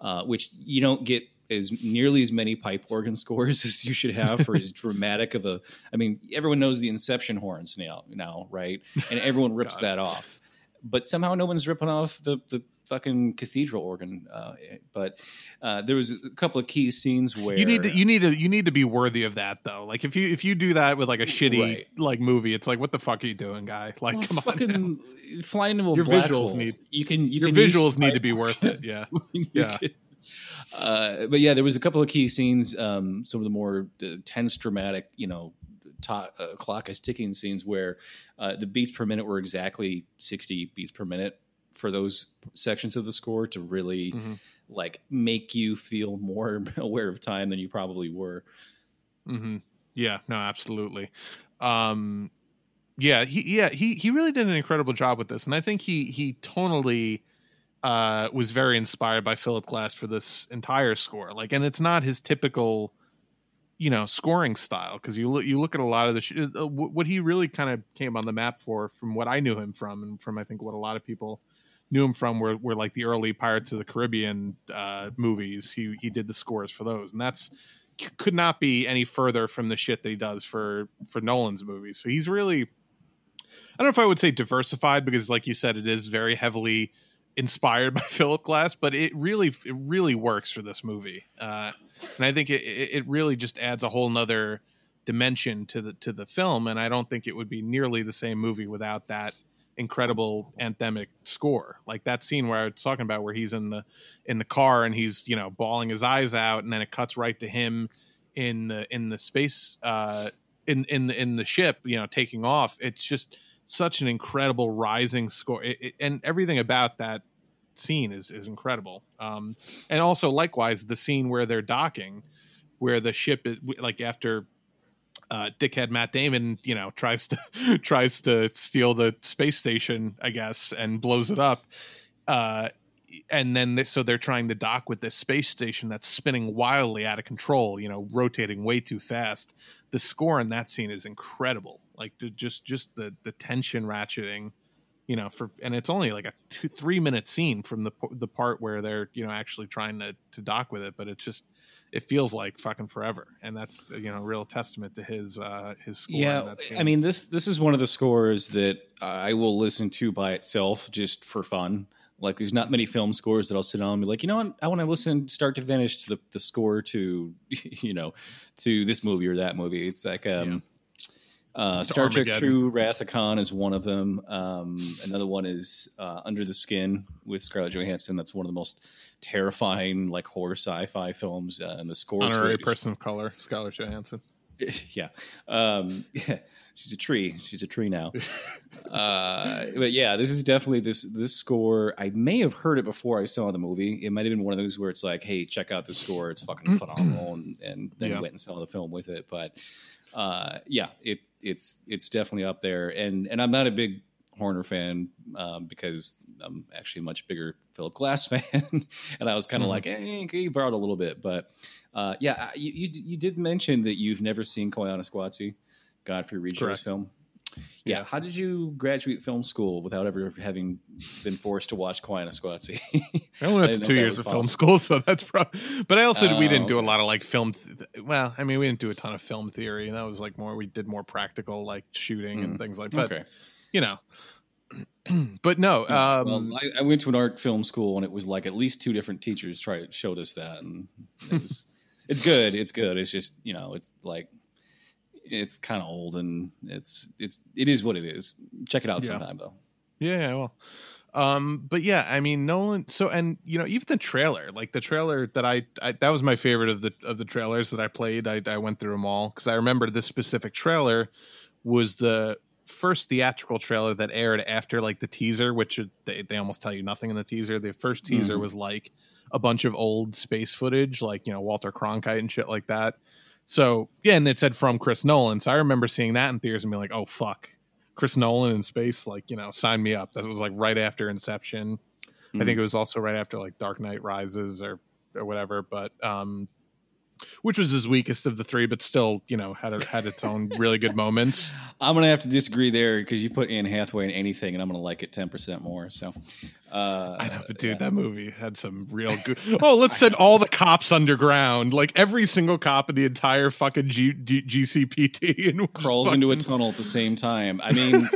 uh, which you don't get as nearly as many pipe organ scores [laughs] as you should have for as dramatic of a. I mean, everyone knows the Inception horns now, now, right? And everyone [laughs] rips that off, but somehow no one's ripping off the the fucking cathedral organ. Uh, but uh, there was a couple of key scenes where you need to you need to you need to be worthy of that though like if you if you do that with like a shitty Right. like movie it's like what the fuck are you doing guy [laughs] like Well, come on fucking fly into a Your black visuals hole. need- you can you your can visuals need to be worth it yeah Yeah. can- Uh, but yeah, there was a couple of key scenes. Um, some of the more uh, tense, dramatic, you know, to- uh, clock is ticking scenes where uh, the beats per minute were exactly sixty beats per minute for those sections of the score to really Mhm. like make you feel more [laughs] aware of time than you probably were. hmm Yeah, no, absolutely. Um, yeah, he yeah he he really did an incredible job with this, and I think he he tonally uh, was very inspired by Philip Glass for this entire score. Like, and it's not his typical, you know, scoring style because you look you look at a lot of the sh- uh, what he really kind of came on the map for, from what I knew him from, and from I think what a lot of people knew him from were, were like the early Pirates of the Caribbean uh, movies. He he did the scores for those, and that's could not be any further from the shit that he does for for Nolan's movies. So he's really I don't know if I would say diversified because like you said it is very heavily inspired by [laughs] Philip Glass, but it really it really works for this movie. Uh, and I think it, it really just adds a whole nother dimension to the to the film and I don't think it would be nearly the same movie without that incredible anthemic score. Like that scene where I was talking about where he's in the in the car and he's, you know, bawling his eyes out and then it cuts right to him in the in the space uh in in in the ship, you know, taking off. It's just such an incredible rising score it, it- and everything about that scene is is incredible. Um and also likewise the scene where they're docking where the ship is like after uh, dickhead Matt Damon, you know, tries to [laughs] tries to steal the space station, I guess, and blows it up. Uh, and then they, so they're trying to dock with this space station that's spinning wildly out of control, you know, rotating way too fast. The score in that scene is incredible. Like just just the the tension ratcheting, you know, for and it's only like a two three minute scene from the the part where they're you know actually trying to to dock with it, but it just it feels like fucking forever, and that's you know a real testament to his uh his score. Yeah. I mean this this is one of the scores that I will listen to by itself just for fun. Like, there's not many film scores that I'll sit on and be like, you know what, I want to listen start to finish to the, the score to, [laughs] you know, to this movie or that movie. It's like, um, uh, [laughs] Star Trek. True Wrath of Khan is one of them. Um, another one is uh, Under the Skin with Scarlett Johansson. That's one of the most terrifying, like horror sci-fi films. Uh, and the score to Honorary person of color, Scarlett Johansson. [laughs] yeah. Um, yeah. [laughs] She's a tree. She's a tree now. uh, but yeah, this is definitely this this score. I may have heard it before I saw the movie. It might have been one of those where it's like, "Hey, check out the score. It's fucking phenomenal," and, and then Yeah. went and saw the film with it. But uh, yeah, it it's it's definitely up there. And and I'm not a big Horner fan um, because I'm actually a much bigger Philip Glass [laughs] fan, and I was kind of Mhm. like, "Eh, he borrowed a little bit." But uh, yeah, you, you you did mention that you've never seen Koyaanisqatsi, Godfrey. Show's film. Yeah. How did you graduate film school without ever having been forced to watch Koyana Squatsi? [laughs] I went to two years of film school, so that's probably. But I also we Oh, didn't do a lot of like film. Th- well, I mean, we didn't do a ton of film theory. That was like more. We did more practical, like shooting and Mm. things like. But okay. you know, [clears throat] but no. Um, well, I, I went to an art film school, and it was like at least two different teachers tried showed us that, and it was, it's good. It's good. It's just you know, it's like it's kind of old, and it's it's it is what it is. Check it out Yeah. sometime though. Yeah, yeah, well. Um, but yeah, I mean Nolan. So and you know even the trailer, like the trailer that I, I that was my favorite of the of the trailers that I played. I, I went through them all because I remember this specific trailer was the first theatrical trailer that aired after like the teaser, which they they almost tell you nothing in the teaser. The first teaser Mhm. was like a bunch of old space footage, like you know Walter Cronkite and shit like that. So yeah, and it said from Chris Nolan. So I remember seeing that in theaters and being like, oh fuck, Chris Nolan in space, like you know, sign me up. That was like right after Inception. I think it was also right after like Dark Knight Rises or or whatever. But um, which was his weakest of the three, but still, you know, had a, had its own really good moments. [laughs] I'm gonna have to disagree there because you put Anne Hathaway in anything, and I'm gonna like it ten percent more. So, uh, I know, but dude, that movie had some real good. Oh, let's [laughs] send all the cops underground, like every single cop in the entire fucking G, G, GCPD, and [laughs] crawls into a tunnel at the same time. I mean,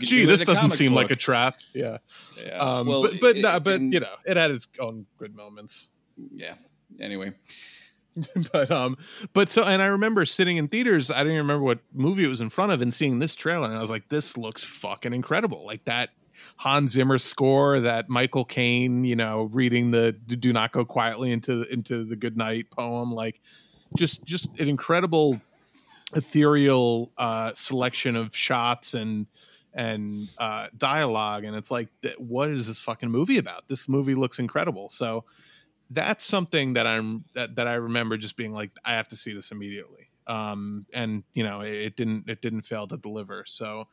Gee, this doesn't seem like a trap. Yeah, yeah. um, well, but but it- no, but and- you know, it had its own good moments. yeah. Anyway, [laughs] but um but so and i remember sitting in theaters i didn't even remember what movie it was in front of and seeing this trailer and i was like this looks fucking incredible. Like that hans zimmer score that michael caine you know reading the do not go quietly into into the good night poem like just just an incredible ethereal uh selection of shots and and uh dialogue and it's like what is this fucking movie about? This movie looks incredible. So that's something that I'm that, that I remember just being like I have to see this immediately. Um, and you know it, it didn't it didn't fail to deliver. So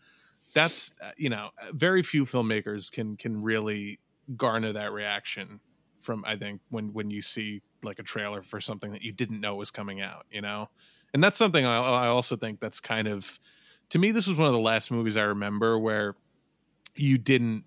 that's uh, you know very few filmmakers can can really garner that reaction from I think when when you see like a trailer for something that you didn't know was coming out. You know, and that's something I, I also think that's kind of to me this was one of the last movies I remember where you didn't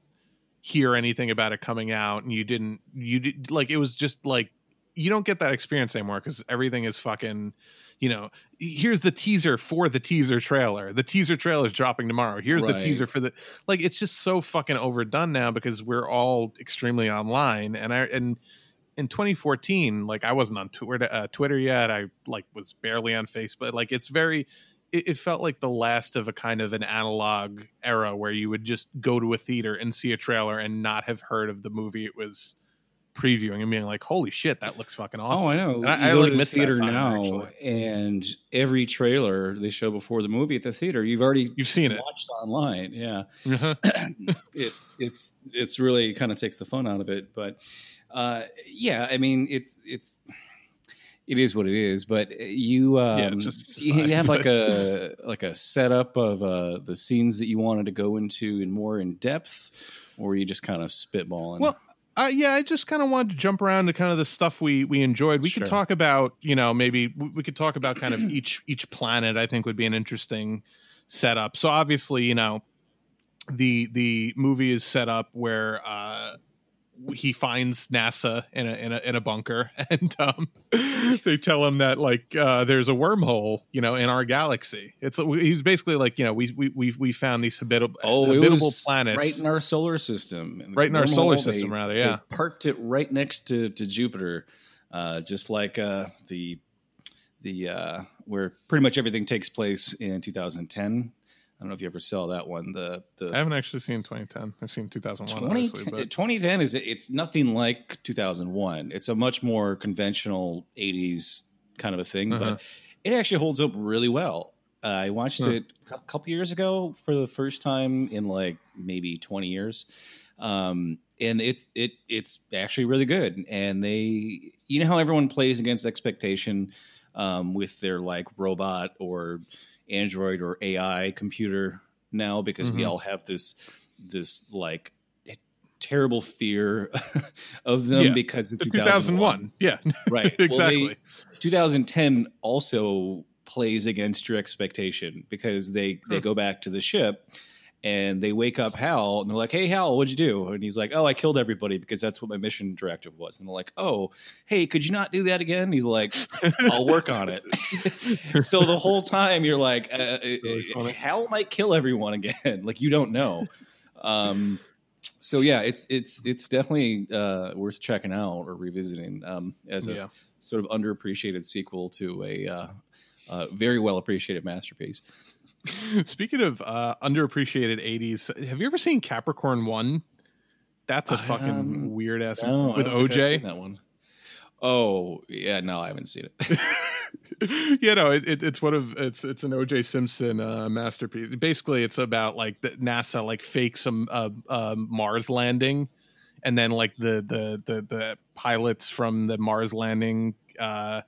hear anything about it coming out and you didn't you did like it was just like you don't get that experience anymore because everything is fucking you know here's the teaser for the teaser trailer. The teaser trailer is dropping tomorrow. Here's the teaser for the like it's just so fucking overdone now because we're all extremely online and i and in 2014 like i wasn't on twitter uh, twitter yet. I like was barely on facebook. Like it's very it, it felt like the last of a kind of an analog era where you would just go to a theater and see a trailer and not have heard of the movie it was previewing and being like, "Holy shit, that looks fucking awesome!" Oh, I know. And You I, I go like to the miss theater time, now, actually. and every trailer they show before the movie at the theater, you've already You've seen it. watched online. Yeah, Uh-huh. [coughs] it it's it's really kind of takes the fun out of it. But uh, yeah, I mean, it's it's it is what it is. But you um, Yeah, just you society, have like a like a setup of uh, the scenes that you wanted to go into in more in depth, or you just kind of spitballing. Well, uh, yeah, I just kind of wanted to jump around to kind of the stuff we we enjoyed. We Sure. could talk about, you know, maybe we we could talk about kind of [clears throat] each each planet. I think would be an interesting setup. So obviously, you know, the the movie is set up where uh he finds NASA in a in a in a bunker, [laughs] and um, they tell him that like uh, there's a wormhole, you know, in our galaxy. It's he's basically like you know we we we, we found these habitable Oh, habitable planets right in our solar system. Right in our solar they- system, rather, they yeah. parked it right next to to Jupiter, uh, just like uh, the the uh, where pretty much everything takes place in 2010. I don't know if you ever saw that one. The the I haven't actually seen 2010. I've seen 2001, 2010, but 2010 is it's nothing like 2001. It's a much more conventional 80s kind of a thing, Uh-huh. but it actually holds up really well. Uh, I watched it a couple years ago for the first time in like maybe 20 years. Um, and it's it it's actually really good. And they you know how everyone plays against expectation um, with their like robot or Android or AI computer now because we Mhm. all have this this like terrible fear [laughs] of them Yeah. because of 2001. 2001. Yeah, [laughs] Right. Well, exactly. they- 2010 also plays against your expectation because they they Hmm. go back to the ship and they wake up Hal and they're like, "Hey Hal, what'd you do?" And he's like, "Oh, I killed everybody because that's what my mission directive was." And they're like, "Oh, hey, could you not do that again?" He's like, "I'll work on it." [laughs] so the whole time you're like, uh, uh, "Hal might kill everyone again." [laughs] like you don't know. Um, so yeah, it's it's it's definitely uh, worth checking out or revisiting um, as a Yeah. sort of underappreciated sequel to a uh, uh, very well appreciated masterpiece. [laughs] Speaking of uh, underappreciated 80s, have you ever seen Capricorn 1? That's a fucking Um, weird ass No, with don't think I've OJ. that one. Oh yeah, no, I haven't seen it. [laughs] you know, it, it, it's one of it's it's an OJ Simpson uh, masterpiece. Basically, it's about like the, NASA like fakes some uh, uh, Mars landing, and then like the the the the pilots from the Mars landing uh,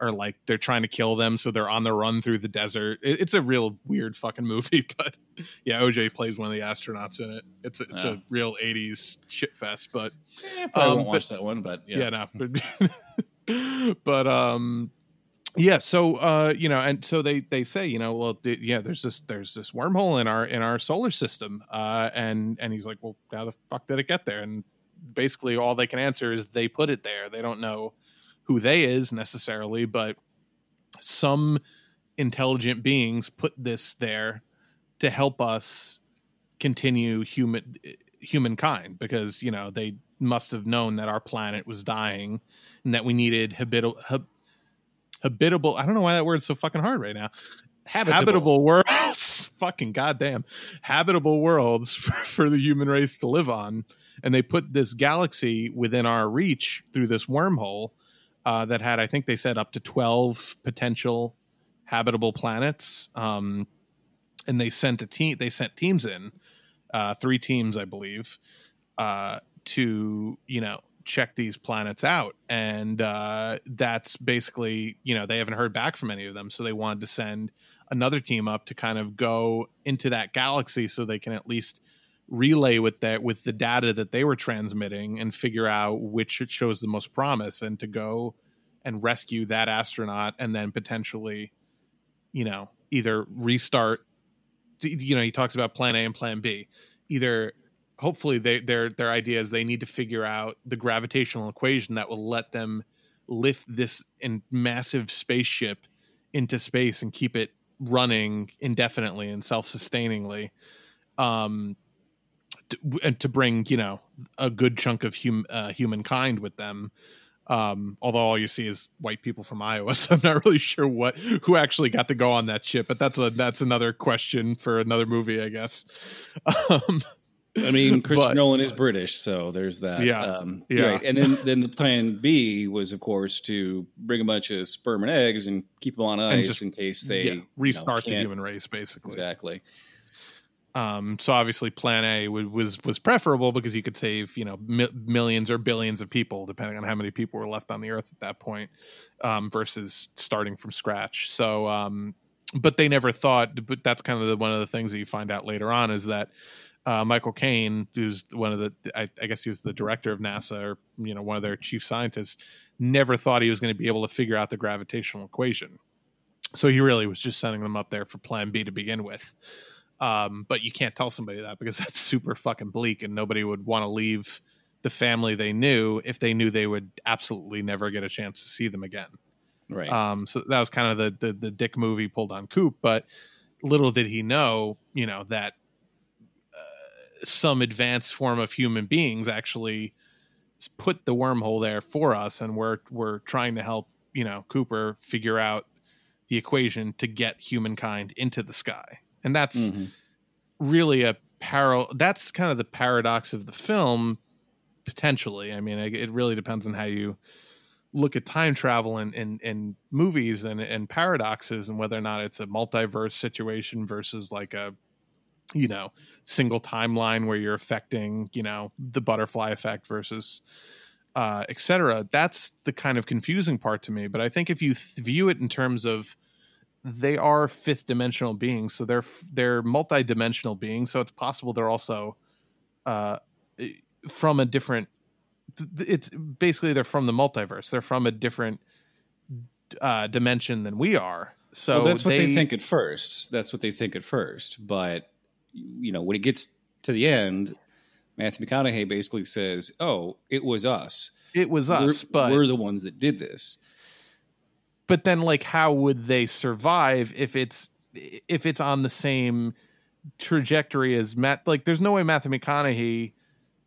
are like they're trying to kill them, so they're on the run through the desert. It, it's a real weird fucking [laughs] movie, but yeah, OJ plays one of the astronauts in it. It's a, it's Yeah. a real '80s shit fest, but I probably um, won't but- watch that one, but yeah, yeah, no, but, [laughs] but um, yeah. So uh, you know, and so they they say, you know, well, th- yeah, there's this there's this wormhole in our in our solar system, uh, and and he's like, well, how the fuck did it get there? And basically, all they can answer is they put it there. They don't know who they is necessarily, but some intelligent beings put this there to help us continue human humankind because you know they must have known that our planet was dying and that we needed habitable hab, habitable i don't know why that word's so fucking hard right now. Habitable. habitable worlds. [laughs] Fucking goddamn. Habitable worlds [laughs] for, for the human race to live on. And they put this galaxy within our reach through this wormhole uh, that had i think they said up to 12 potential habitable planets. Um, and they sent a team they sent teams in uh, three teams i believe uh, to you know check these planets out. And uh, that's basically you know they haven't heard back from any of them. So they wanted to send another team up to kind of go into that galaxy so they can at least relay with that with the data that they were transmitting and figure out which shows the most promise and to go and rescue that astronaut and then potentially you know either restart you know he talks about plan a and plan b. Either hopefully they, their their idea is they need to figure out the gravitational equation that will let them lift this in massive spaceship into space and keep it running indefinitely and self-sustainingly. Um to, and to bring you know a good chunk of hum, uh, humankind with them um although all you see is white people from iowa [laughs] so i'm not really sure what who actually got to go on that ship but that's a that's another question for another movie i guess [laughs] um I mean, Christopher but- Nolan is British, so there's that. Yeah. um, Yeah. Right. And then, then the plan B was, of course, to bring a bunch of sperm and eggs and keep them on ice just- in case they yeah, you know, restart the human race basically Exactly. Um, so obviously, Plan A was was, was preferable because you could save you know mi- millions or billions of people, depending on how many people were left on the earth at that point, um, versus starting from scratch. So, um, but they never thought. But that's kind of the, one of the things that you find out later on is that uh, Michael Caine, who's one of the, I, I guess he was the director of NASA or you know one of their chief scientists, never thought he was going to be able to figure out the gravitational equation. So he really was just sending them up there for Plan B to begin with. Um, but you can't tell somebody that because [laughs] that's super fucking bleak, and nobody would want to leave the family they knew if they knew they would absolutely never get a chance to see them again. Right. Um, so that was kind of the, the the dick movie pulled on Coop, but little did he know, you know, that uh, some advanced form of human beings actually put the wormhole there for us, and we're we're trying to help, you know, Cooper figure out the equation to get humankind into the sky, and that's Mhm. really a parallel. That's kind of the paradox of the film, potentially. I mean, it, it really depends on how you look at time travel in, in, in movies and, and paradoxes and whether or not it's a multiverse situation versus like a you know single timeline where you're affecting you know the butterfly effect versus uh etc that's the kind of confusing part to me but i think if you th- view it in terms of they are fifth dimensional beings so they're they're multi-dimensional beings so it's possible they're also uh from a different it's basically they're from the multiverse. They're from a different uh, dimension than we are. So well, that's what they, think at first. That's what they think at first. But you know, when it gets to the end, Matthew McConaughey basically says, "Oh, it was us. It was us, we're, but we're the ones that did this." But then, like, how would they survive if it's if it's on the same trajectory as Matt? Like, there's no way Matthew McConaughey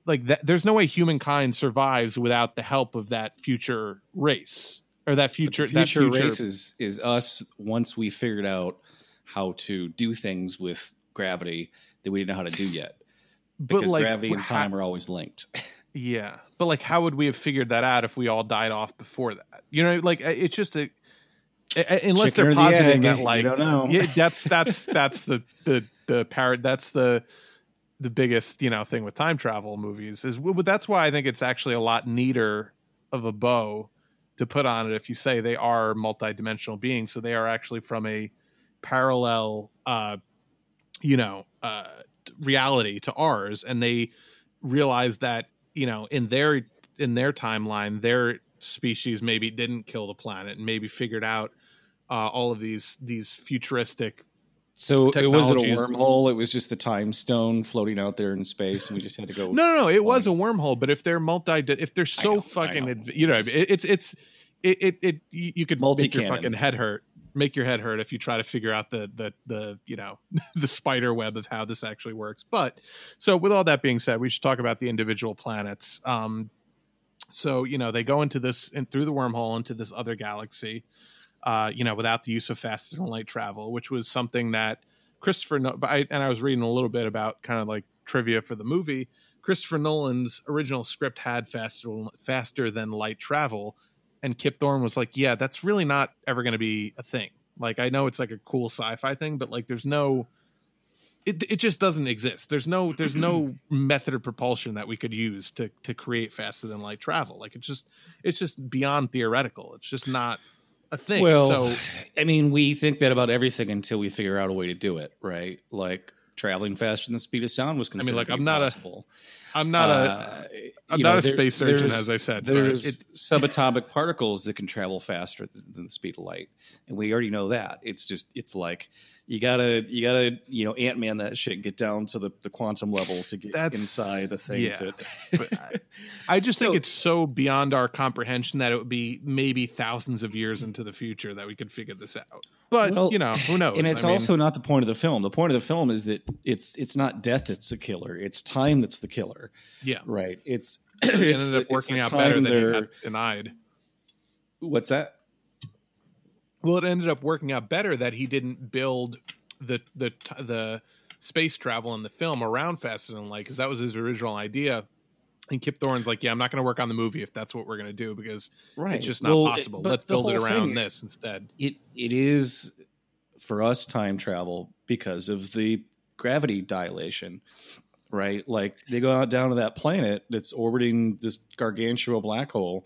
like that there's no way humankind survives without the help of that future race or that future the future, that future race is, is us once we figured out how to do things with gravity that we didn't know how to do yet But, because like, gravity and time are always linked [laughs] Yeah, but like, how would we have figured that out if we all died off before that? You know, like it's just a- unless Chicken they're the positing egg, that you like don't know. yeah, that's that's that's the the the parrot. That's the the biggest you know thing with time travel movies is. But that's why I think it's actually a lot neater of a bow to put on it if you say they are multidimensional beings. So they are actually from a parallel, uh, you know, uh, reality to ours, and they realize that you know in their in their timeline their species maybe didn't kill the planet and maybe figured out uh, all of these these futuristic so it wasn't a wormhole it was just the time stone floating out there in space and we just had to go No, no, no. It was a wormhole, but if they're multi, if they're so know, fucking, know. adv- you know, Just- it's it's it it, it you you could make your fucking head hurt, make your head hurt if you try to figure out the the the you know [laughs] the spider web of how this actually works. But so with all that being said, we should talk about the individual planets. Um, so you know they go into this and through the wormhole into this other galaxy. Uh, you know, without the use of faster than light travel, which was something that Christopher, no- I, and I was reading a little bit about kind of like trivia for the movie. Christopher Nolan's original script had faster faster than light travel, and Kip Thorne was like, "Yeah, that's really not ever going to be a thing." Like, I know it's like a cool sci-fi thing, but like, there's no, it it just doesn't exist. There's no there's no [clears throat] method of propulsion that we could use to to create faster than light travel. Like, it's just it's just beyond theoretical. It's just not a thing. Well, so I mean, we think that about everything until we figure out a way to do it, right? Like traveling faster than the speed of sound was I mean, considered. like, I'm not a- possible. I'm not Uh, a I'm not know, a there- space surgeon, as I said. There's it- [laughs] subatomic particles that can travel faster than, than the speed of light, and we already know that. It's just it's like you gotta you gotta you know Ant Man that shit, get down to the, the quantum level to get That's- inside the thing. yeah. To, [laughs] But I, I just think it's so beyond our comprehension that it would be maybe thousands of years into the future that we could figure this out. But Well, you know, who knows? And it's I mean, also not the point of the film. The point of the film is that it's it's not death that's the killer. It's time that's the killer. yeah, Right. It's it it's ended up working out better than he they're- had denied. What's that? Well, it ended up working out better that he didn't build the the the space travel in the film around faster than light because that was his original idea. And Kip Thorne's like, yeah, I'm not going to work on the movie if that's what we're going to do because Right. it's just not Well, possible. but Let's build it around thing- this instead. It it is for us time travel because of the gravity dilation. Right? Like they go out down to that planet that's orbiting this gargantuan black hole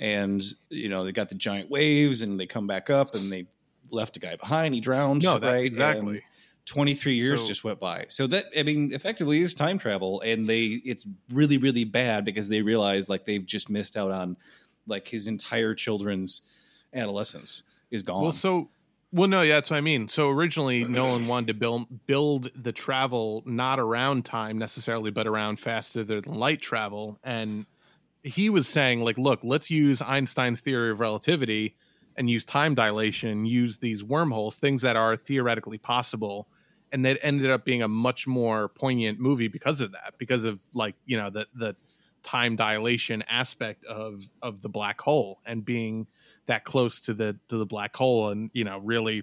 and you know, they got the giant waves and they come back up and they left a guy behind, he drowned. No, that, right? exactly. And 23 years So- just went by. So that I mean effectively is time travel and they it's really really bad because they realize like they've just missed out on like his entire children's adolescence is gone. Well, so Well, no, yeah, that's what I mean. So originally, [clears throat] Nolan wanted to build build the travel not around time necessarily, but around faster than light travel. And he was saying, like, look, let's use Einstein's theory of relativity and use time dilation, use these wormholes, things that are theoretically possible. And that ended up being a much more poignant movie because of that, because of like you know the the time dilation aspect of of the black hole and being that close to the to the black hole and you know really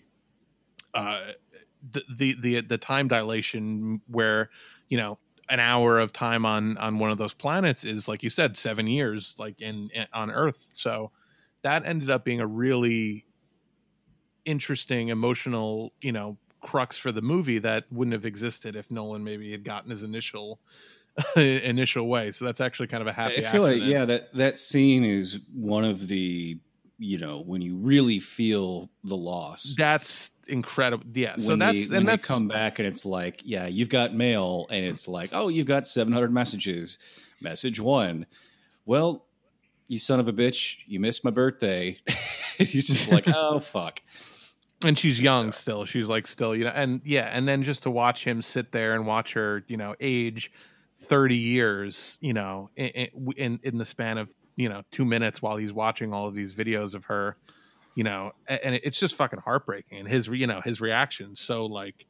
uh the the the, the time dilation where you know an hour of time on on one of those planets is like you said 7 years like in, in on earth so that ended up being a really interesting emotional you know crux for the movie that wouldn't have existed if Nolan maybe had gotten his initial [laughs] initial way so that's actually kind of a happy I feel accident. like yeah, that that scene is one of the you know when you really feel the loss. that's incredible yeah so when that's they, when and they that's come back and it's like, yeah, you've got mail, and it's like, oh, you've got seven hundred messages. Message one, well, you son of a bitch, you missed my birthday. [laughs] He's just like, [laughs] oh fuck. and she's young still she's like still you know and yeah and then just to watch him sit there and watch her you know age 30 years you know in in, in the span of you know two minutes while he's watching all of these videos of her you know and it's just fucking heartbreaking and his you know his reaction so like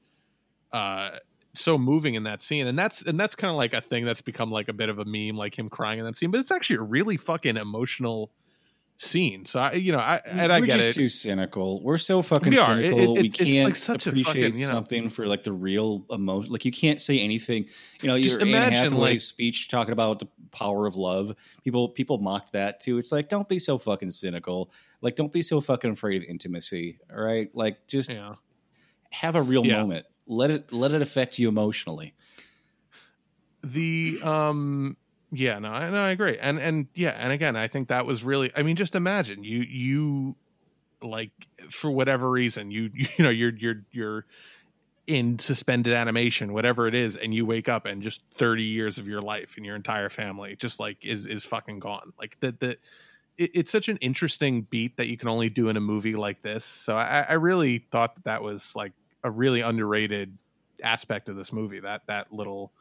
uh so moving in that scene and that's and that's kind of like a thing that's become like a bit of a meme like him crying in that scene but it's actually a really fucking emotional scene so i you know i and i We're get just it too cynical. We're so fucking We are. It- cynical. it- we can't such appreciate fucking, you know- something for like the real emotion. Like you can't say anything. You know, Just your Anne imagine, Hathaway's like- speech talking about the power of love. People people mocked that too. It's like don't be so fucking cynical. Like don't be so fucking afraid of intimacy. All right, like just yeah have a real Yeah. moment. Let it let it affect you emotionally. the um yeah no I, no I agree and and yeah and again I think that was really I mean just imagine you you like for whatever reason you [laughs] you know you're you're you're in suspended animation whatever it is and you wake up and just 30 years of your life and your entire family just like is is fucking gone. Like the the it, it's such an interesting beat that you can only do in a movie like this. So I, I really thought that that was like a really underrated aspect of this movie that that little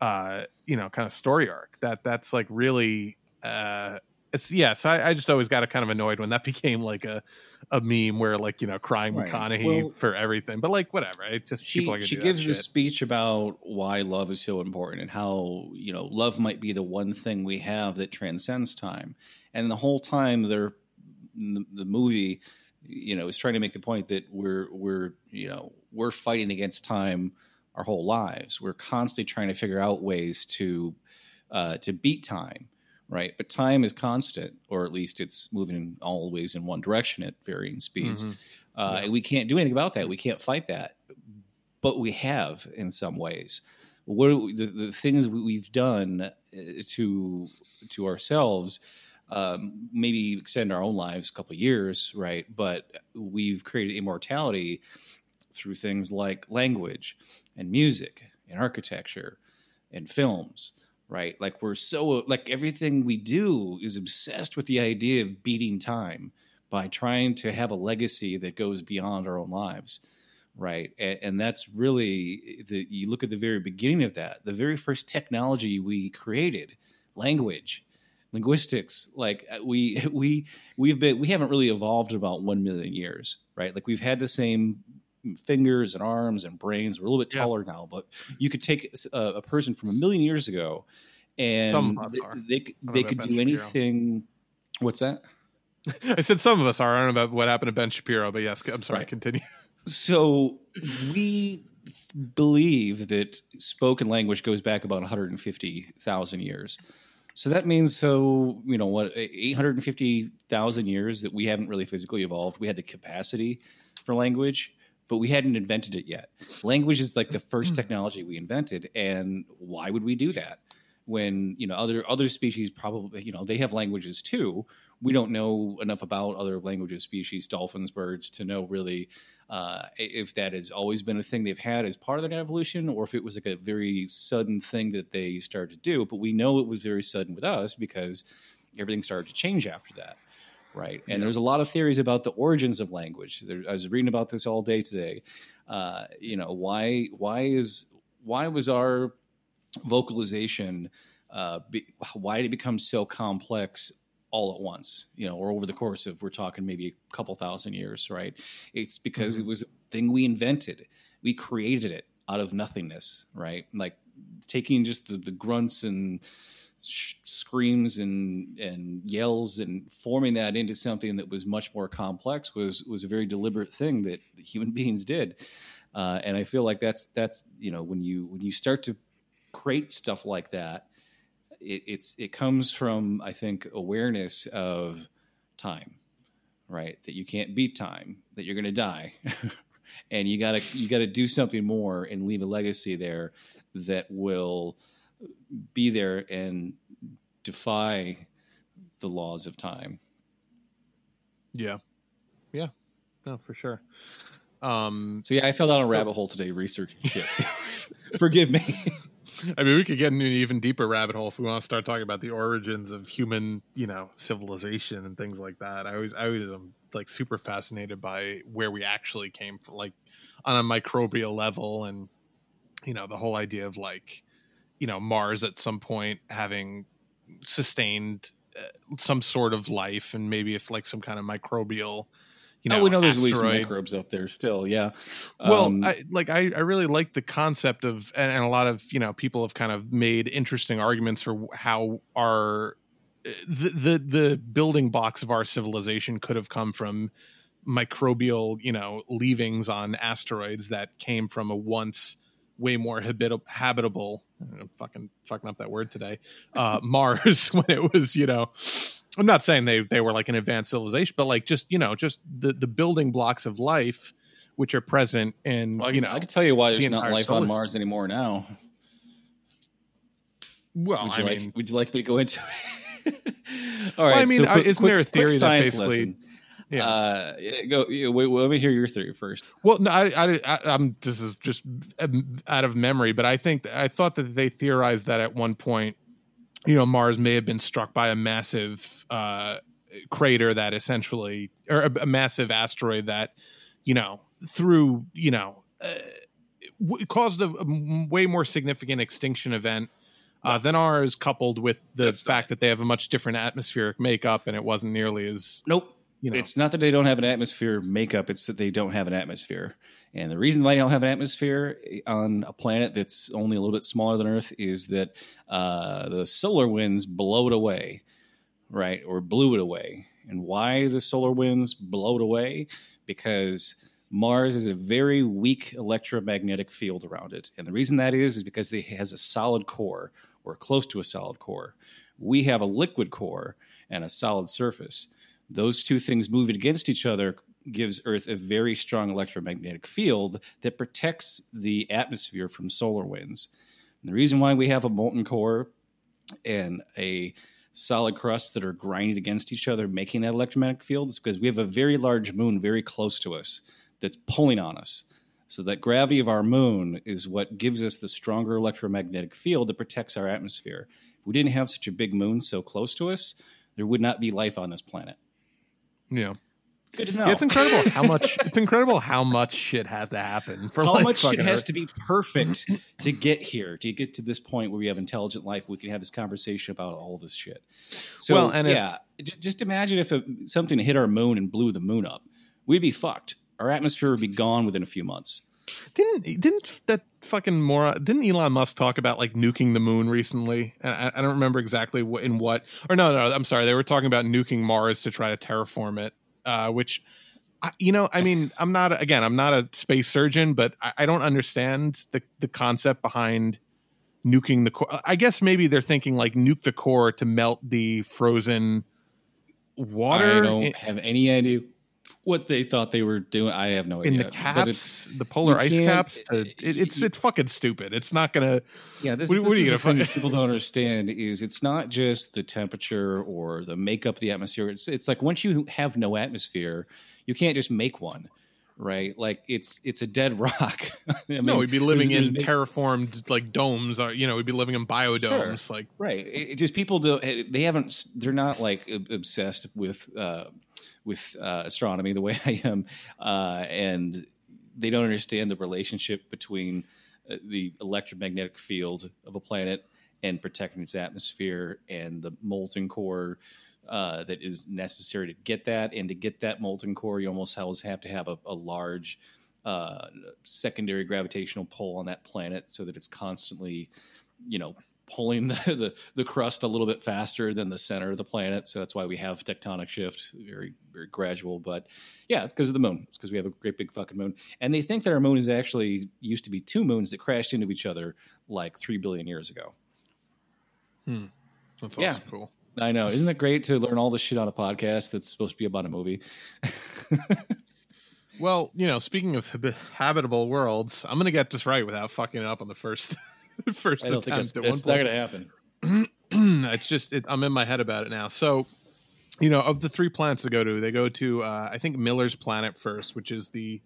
uh you know kind of story arc. That that's like really uh it's yeah so I, I just always got kind of annoyed when that [laughs] became like a a meme where like you know crying Right. McConaughey Well- for everything but like whatever it just she she gives this speech about why love is so important and how you know love might be the one thing we have that transcends time. And the whole time they're the, the movie you know is trying to make the point that we're we're you know we're fighting against time our whole lives. We're constantly trying to figure out ways to uh, to beat time right but time is constant or at least it's moving always in one direction at varying speeds Mhm. uh, and we can't do anything about that we can't fight that but we have in some ways. What we- the, the things we- we've done uh, to to ourselves, um, maybe extend our own lives a couple of years, right? But we've created immortality through things like language and music and architecture and films, right? Like we're so like everything we do is obsessed with the idea of beating time by trying to have a legacy that goes beyond our own lives right and, and that's really the you look at the very beginning of that the very first technology we created language linguistics like uh, we [laughs] we we've been we haven't really evolved about 1 million years right like we've had the same fingers and arms and brains we're a little bit Yeah. taller now but you could take a, a person from a million years ago and Some of us they, they, they could do anything what's that [laughs] I said some of us are I don't know about what happened to Ben Shapiro but yes I'm sorry Right. continue [laughs] So we believe that spoken language goes back about 150,000 years. So that means so you know what 850,000 years that we haven't really physically evolved. We had the capacity for language, but we hadn't invented it yet. Language is like the first technology we invented, and why would we do that? When you know other other species probably you know they have languages too. We don't know enough about other languages, species, dolphins, birds, to know really uh, if that has always been a thing they've had as part of their evolution, or if it was like a very sudden thing that they started to do. But we know it was very sudden with us because everything started to change after that, right? And there's a lot of theories about the origins of language. There, I was reading about this all day today. Uh, you know, why why is why was our vocalization uh, be, why did it become so complex all at once? You know, or over the course of we're talking maybe a couple thousand years, right? It's because it was a thing we invented. We created it out of nothingness, right? Like taking just the, the grunts and sh- screams and and yells and forming that into something that was much more complex was was a very deliberate thing that human [laughs] beings did. Uh, and I feel like that's that's you know when you when you start to create stuff like that, it, it's it comes from I think awareness of time, right? That you can't beat time, that you're going to die, [laughs] and you gotta you gotta do something more and leave a legacy there that will be there and defy the laws of time. Yeah, yeah, no, for sure. Um, so yeah, I fell down a rabbit hole today researching shit. So [laughs] forgive me. [laughs] I mean, we could get into an even deeper rabbit hole if we want to start talking about the origins of human, you know, civilization and things like that. I always, I always am like super fascinated by where we actually came from, like on a microbial level, and you know, the whole idea of like, you know, Mars at some point having sustained uh, some sort of life, and maybe if like some kind of microbial you know, oh, we know there's at least microbes out there still. Yeah. Well, Um, I, like I, I really like the concept of, and, and a lot of you know people have kind of made interesting arguments for how our the, the the building blocks of our civilization could have come from microbial, you know, leavings on asteroids that came from a once way more habit- habitable. I'm fucking fucking up that word today. Uh, [laughs] Mars [laughs] when it was, you know, I'm not saying they they were like an advanced civilization, but like just you know just the the building blocks of life which are present in Well, I you can, know I can tell you why the there's not life solar- on Mars anymore now. Well, would I you like mean, would you like me to go into it? [laughs] All Well. I mean, so quick- isn't quick- there a theory that science basically- lesson. Yeah. Uh, go. Yeah, wait, well, let me hear your theory first. Well, no, I, I, I, I'm. This is just um, out of memory, but I think I thought that they theorized that at one point, you know, Mars may have been struck by a massive uh, crater that essentially, or a, a massive asteroid that, you know, through, you know, uh, w- caused a, a way more significant extinction event. Uh, than ours, coupled with the fact that they have a much different atmospheric makeup, and it wasn't nearly as Nope. You know. It's not that they don't have an atmosphere makeup; it's that they don't have an atmosphere. And the reason they don't have an atmosphere on a planet that's only a little bit smaller than Earth is that uh, the solar winds blow it away, right, or blew it away. And why the solar winds blow it away? Because Mars has a very weak electromagnetic field around it, and the reason that is is because it has a solid core or close to a solid core. We have a liquid core and a solid surface those two things moving against each other gives Earth a very strong electromagnetic field that protects the atmosphere from solar winds. And the reason why we have a molten core and a solid crust that are grinding against each other, making that electromagnetic field, is because we have a very large moon very close to us that's pulling on us. So that gravity of our moon is what gives us the stronger electromagnetic field that protects our atmosphere. If we didn't have such a big moon so close to us, there would not be life on this planet. Yeah. Good to know. Yeah, it's incredible how [laughs] much it's incredible how much shit has to happen for how like much shit fucking has to be perfect to get here to get to this point where we have intelligent life we can have this conversation about all this shit so Well, and if- yeah just, just imagine if a, something hit our moon and blew the moon up we'd be fucked our atmosphere would be gone within a few months Didn't didn't that fucking moron? Didn't Elon Musk talk about like nuking the moon recently? And I, I don't remember exactly what in what. Or no, no, I'm sorry. They were talking about nuking Mars to try to terraform it. Uh, which, I, you know, I mean, I'm not again, I'm not a space surgeon, but I, I don't understand the the concept behind nuking the core. I guess maybe they're thinking like nuke the core to melt the frozen water i don't have any idea what they thought they were doing i have no in idea the it's- caps, the polar ice caps. To, it, it's it's fucking stupid. It's not gonna. Yeah, this, What- this what are you is gonna find? people don't understand is it's not just the temperature or the makeup of the atmosphere. It's it's like once you have no atmosphere, you can't just make one, right? Like it's it's a dead [laughs] rock. I no, mean, we'd be living there's- in there's- terraformed like domes. Or, you know, we'd be living in biodomes. Like right. It, it just people do they haven't they're not like obsessed with uh, with uh, astronomy the way [laughs] I am, uh, and they don't understand the relationship between uh, the electromagnetic field of a planet and protecting its atmosphere and the molten core uh, that is necessary to get that. And to get that molten core, you almost always have to have a, a large uh, secondary gravitational pull on that planet so that it's constantly, you know, pulling [laughs] the, the, the crust a little bit faster than the center of the planet. So that's why we have tectonic shift, very very gradual. But yeah, it's because of the moon. It's because we have a great big fucking moon. And they think that our moon is actually used to be two moons that crashed into each other like three billion years ago. Hmm. That's Yeah. cool. I know. Isn't it great to learn all this shit on a podcast that's supposed to be about a movie? [laughs] Well, you know, speaking of habitable worlds, I'm going to get this right without fucking up on the first [laughs] first I don't think attempt it's, at it's one not going to happen. [clears throat] it's just it, I'm in my head about it now. So, you know, of the three planets to go to, they go to uh, I think Miller's planet first, which is the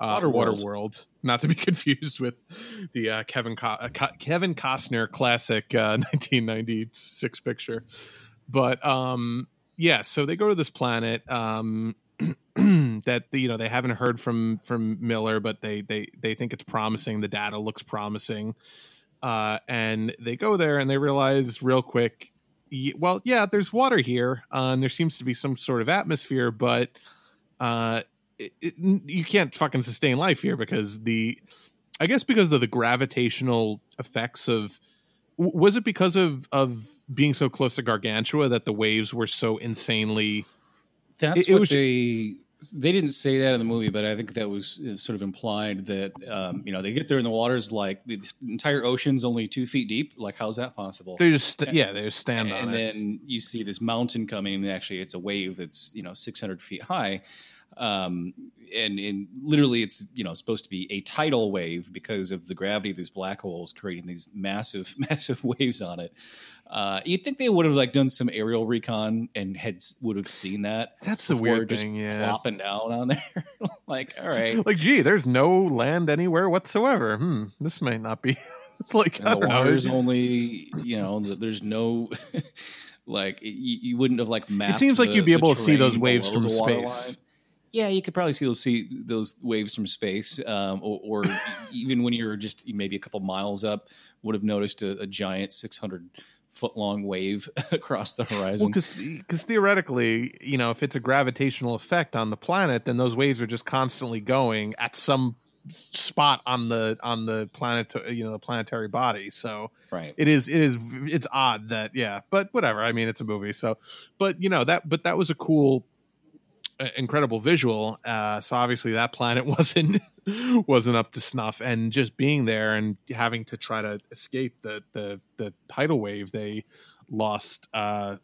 uh, water, Water world. World. not to be [laughs] confused with the uh, Kevin Co- uh, Co- Kevin Costner classic uh, [laughs] 1996 picture. But um, yeah, so they go to this planet um, [clears throat] that you know they haven't heard from from Miller, but they they they think it's promising. The data looks promising, uh, and they go there and they realize real quick. Well, yeah, there's water here, uh, and there seems to be some sort of atmosphere, but uh, it, it, you can't fucking sustain life here because the, I guess because of the gravitational effects of, was it because of of being so close to Gargantua that the waves were so insanely? That's It- what was- they they didn't say that in the movie, but I think that was uh, sort of implied that um, you know they get there and the water's like the entire ocean's only two feet deep. Like, how's that possible? They just st- yeah, they just stand and on it. then you see this mountain coming, and actually it's a wave that's you know 600 feet high, um, and and literally it's you know supposed to be a tidal wave because of the gravity of these black holes creating these massive [laughs] massive waves on it. Uh, you'd think they would have like done some aerial recon and had would have seen that. That's the weird just thing, yeah. plopping down on there. [laughs] like, all right, Like, gee, there's no land anywhere whatsoever. Hmm, this might not be. [laughs] Like and I the know. water's only you know there's no [laughs] like you, you wouldn't have like mapped It seems like the- you'd be able to see those waves from space. line. yeah you could probably see those see those waves from space um, or, or even when you're just maybe a couple miles up would have noticed a, a giant 600 foot long wave [laughs] across the horizon Well, because theoretically, you know, if it's a gravitational effect on the planet, then those waves are just constantly going at some spot on the on the planet, you know, the planetary body. So right it is it is it's odd that yeah, but whatever. I mean, it's a movie, so but you know that but that was a cool, incredible visual. Uh, so obviously that planet [laughs] wasn't wasn't up to snuff, and just being there and having to try to escape the the the tidal wave, they lost. Uh,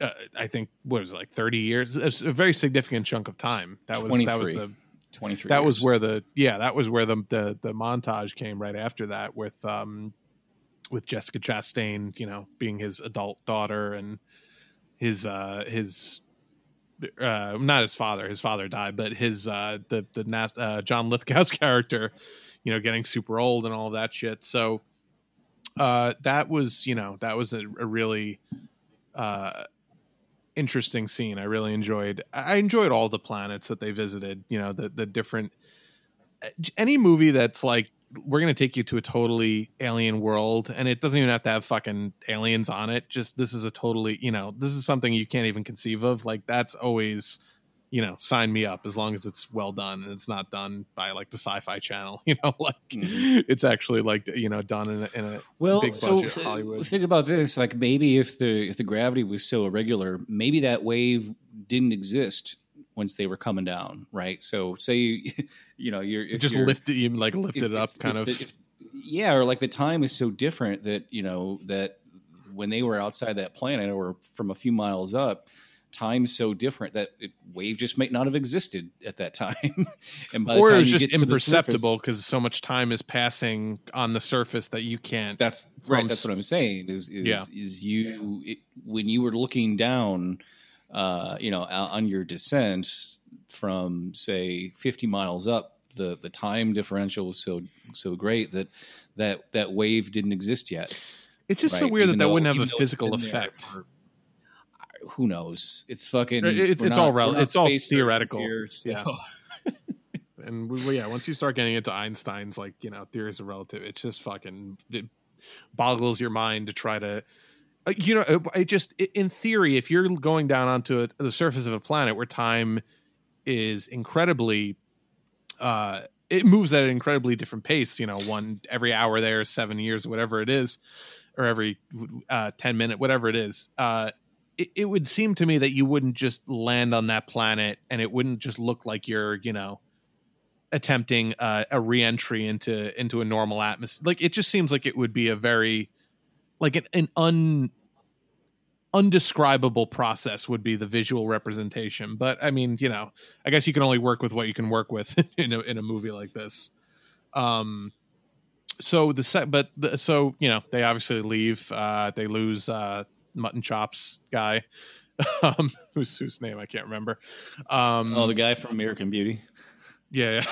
uh, I think what was it, like thirty years, a very significant chunk of time. That was that was the 23 that was where the yeah that was where the the, the montage came right after that with um with Jessica Chastain you know being his adult daughter and his uh his uh not his father his father died but his uh the the uh, John Lithgow's [laughs] character you know getting super old and all that shit so uh that was you know that was a, a really uh interesting scene. I really enjoyed. I enjoyed all the planets that they visited. You know, the the different. Any movie that's like we're gonna take you to a totally alien world, and it doesn't even have to have fucking aliens on it. Just this is a totally you know this is something you can't even conceive of. Like that's always. You know, sign me up as long as it's well done and it's not done by like the Sci-Fi Channel. [laughs] You know, like mm-hmm. it's actually like you know done in a, in a well, big so budget th- Hollywood. think about this: like maybe if the if the gravity was so irregular, maybe that wave didn't exist once they were coming down, right? So say you, [laughs] you know you're if just you're, lifted, you like lifted if- it up, if- kind if of. the- if- yeah, or like the time is so different that you know that when they were outside that planet or from a few miles up. Time's so different that it, wave just might not have existed at that time, [laughs] and by the or time it's you just get to the surface- imperceptible because so much time is passing on the surface that you can't. That's right. That's what I'm saying. Is is, Yeah. is you it, when you were looking down, uh, you know, on your descent from say 50 miles up, the the time differential was so so great that that that wave didn't exist yet. It's just so weird Even that that wouldn't have a physical effect. for- who knows? It's fucking. It- it- it's not- all rel- it's all theoretical. here, Yeah. [laughs] and we, well, yeah, once you start getting into Einstein's like you know theories of relative, it's just fucking it boggles your mind to try to. Uh, You know, it, it just i- in theory, if you're going down onto a, the surface of a planet where time is incredibly, uh, it moves at an incredibly different pace. You know, one every hour there, seven years, whatever it is, or every uh, ten minute, whatever it is. Uh, it, it would seem to me that you wouldn't just land on that planet and it wouldn't just look like you're, you know, attempting uh, a reentry into into a normal atmosphere. Like it just seems like it would be a very like an, an un undescribable process would be the visual representation. But I mean, you know, I guess you can only work with what you can work with [laughs] in a in a movie like this. Um so the set but the, so you know they obviously leave uh they lose uh mutton chops guy [laughs] um whose whose name i can't remember um oh, the guy from American Beauty. yeah,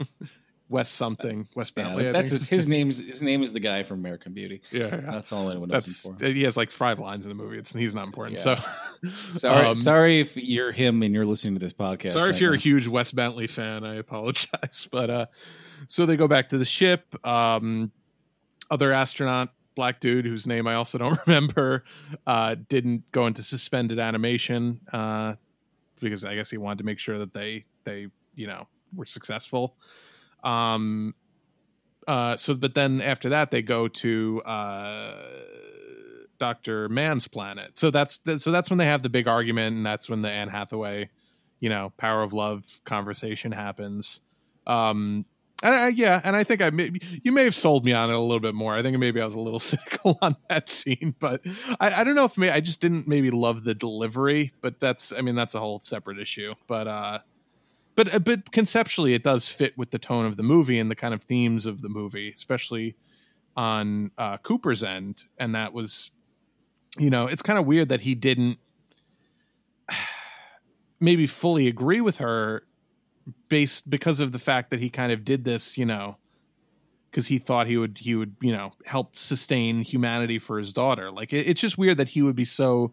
yeah. [laughs] Wes something, Wes Bentley. That's his, his name's his name is the guy from American Beauty. Yeah, yeah. that's all anyone knows That's him for. he has like five lines in the movie. It's he's not important. Yeah. So [laughs] Sorry, um, sorry if you're him and you're listening to this podcast. sorry if you're now. a huge Wes Bentley fan. I apologize, [laughs] but uh, so they go back to the ship. Um, other astronaut, black dude whose name I also don't [laughs] remember, uh, didn't go into suspended animation uh, because I guess he wanted to make sure that they they you know were successful. Um, uh, so but then after that they go to uh, Doctor Mann's planet. So that's so that's when they have the big argument, and that's when the Anne Hathaway, you know, power of love conversation happens. Um, and I, yeah, and I think I may, you may have sold me on it a little bit more. I think maybe I was a little [laughs] cynical on that scene, but I, I don't know if may, I just didn't maybe love the delivery. But that's I mean that's a whole separate issue. But uh, but uh, but conceptually it does fit with the tone of the movie and the kind of themes of the movie, especially on uh, Cooper's end, and that was, you know, it's kind of weird that he didn't [sighs] maybe fully agree with her based because of the fact that he kind of did this, you know, because he thought he would he would you know help sustain humanity for his daughter. Like it, it's just weird that he would be so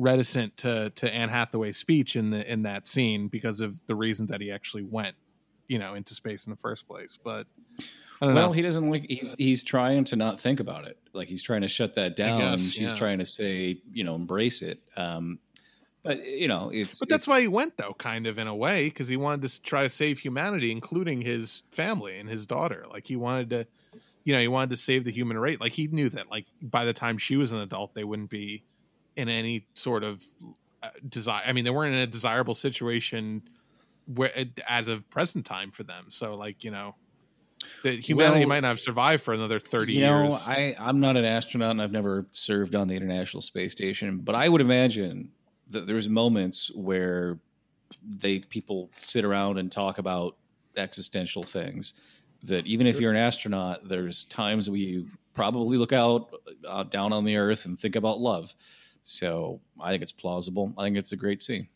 reticent to to Anne Hathaway's speech in the in that scene because of the reason that he actually went, you know, into space in the first place. But I don't well, know. he doesn't like. He's he's trying to not think about it. Like he's trying to shut that down. guess, She's yeah. trying to say, you know, embrace it. Um, but you know, it's. But that's it's- why he went, though, kind of in a way, because he wanted to try to save humanity, including his family and his daughter. Like he wanted to, you know, he wanted to save the human race. Like he knew that, like by the time she was an adult, they wouldn't be in any sort of uh, desire. I mean, they weren't in a desirable situation where, as of present time for them. So, like you know, that humanity Well, might not have survived for another thirty you know, years. I I'm not an astronaut and I've never served on the International Space Station, but I would imagine that there's moments where they people sit around and talk about existential things. That even if you're an astronaut, there's times where you probably look out uh, down on the Earth and think about love. So I think it's plausible. I think it's a great scene.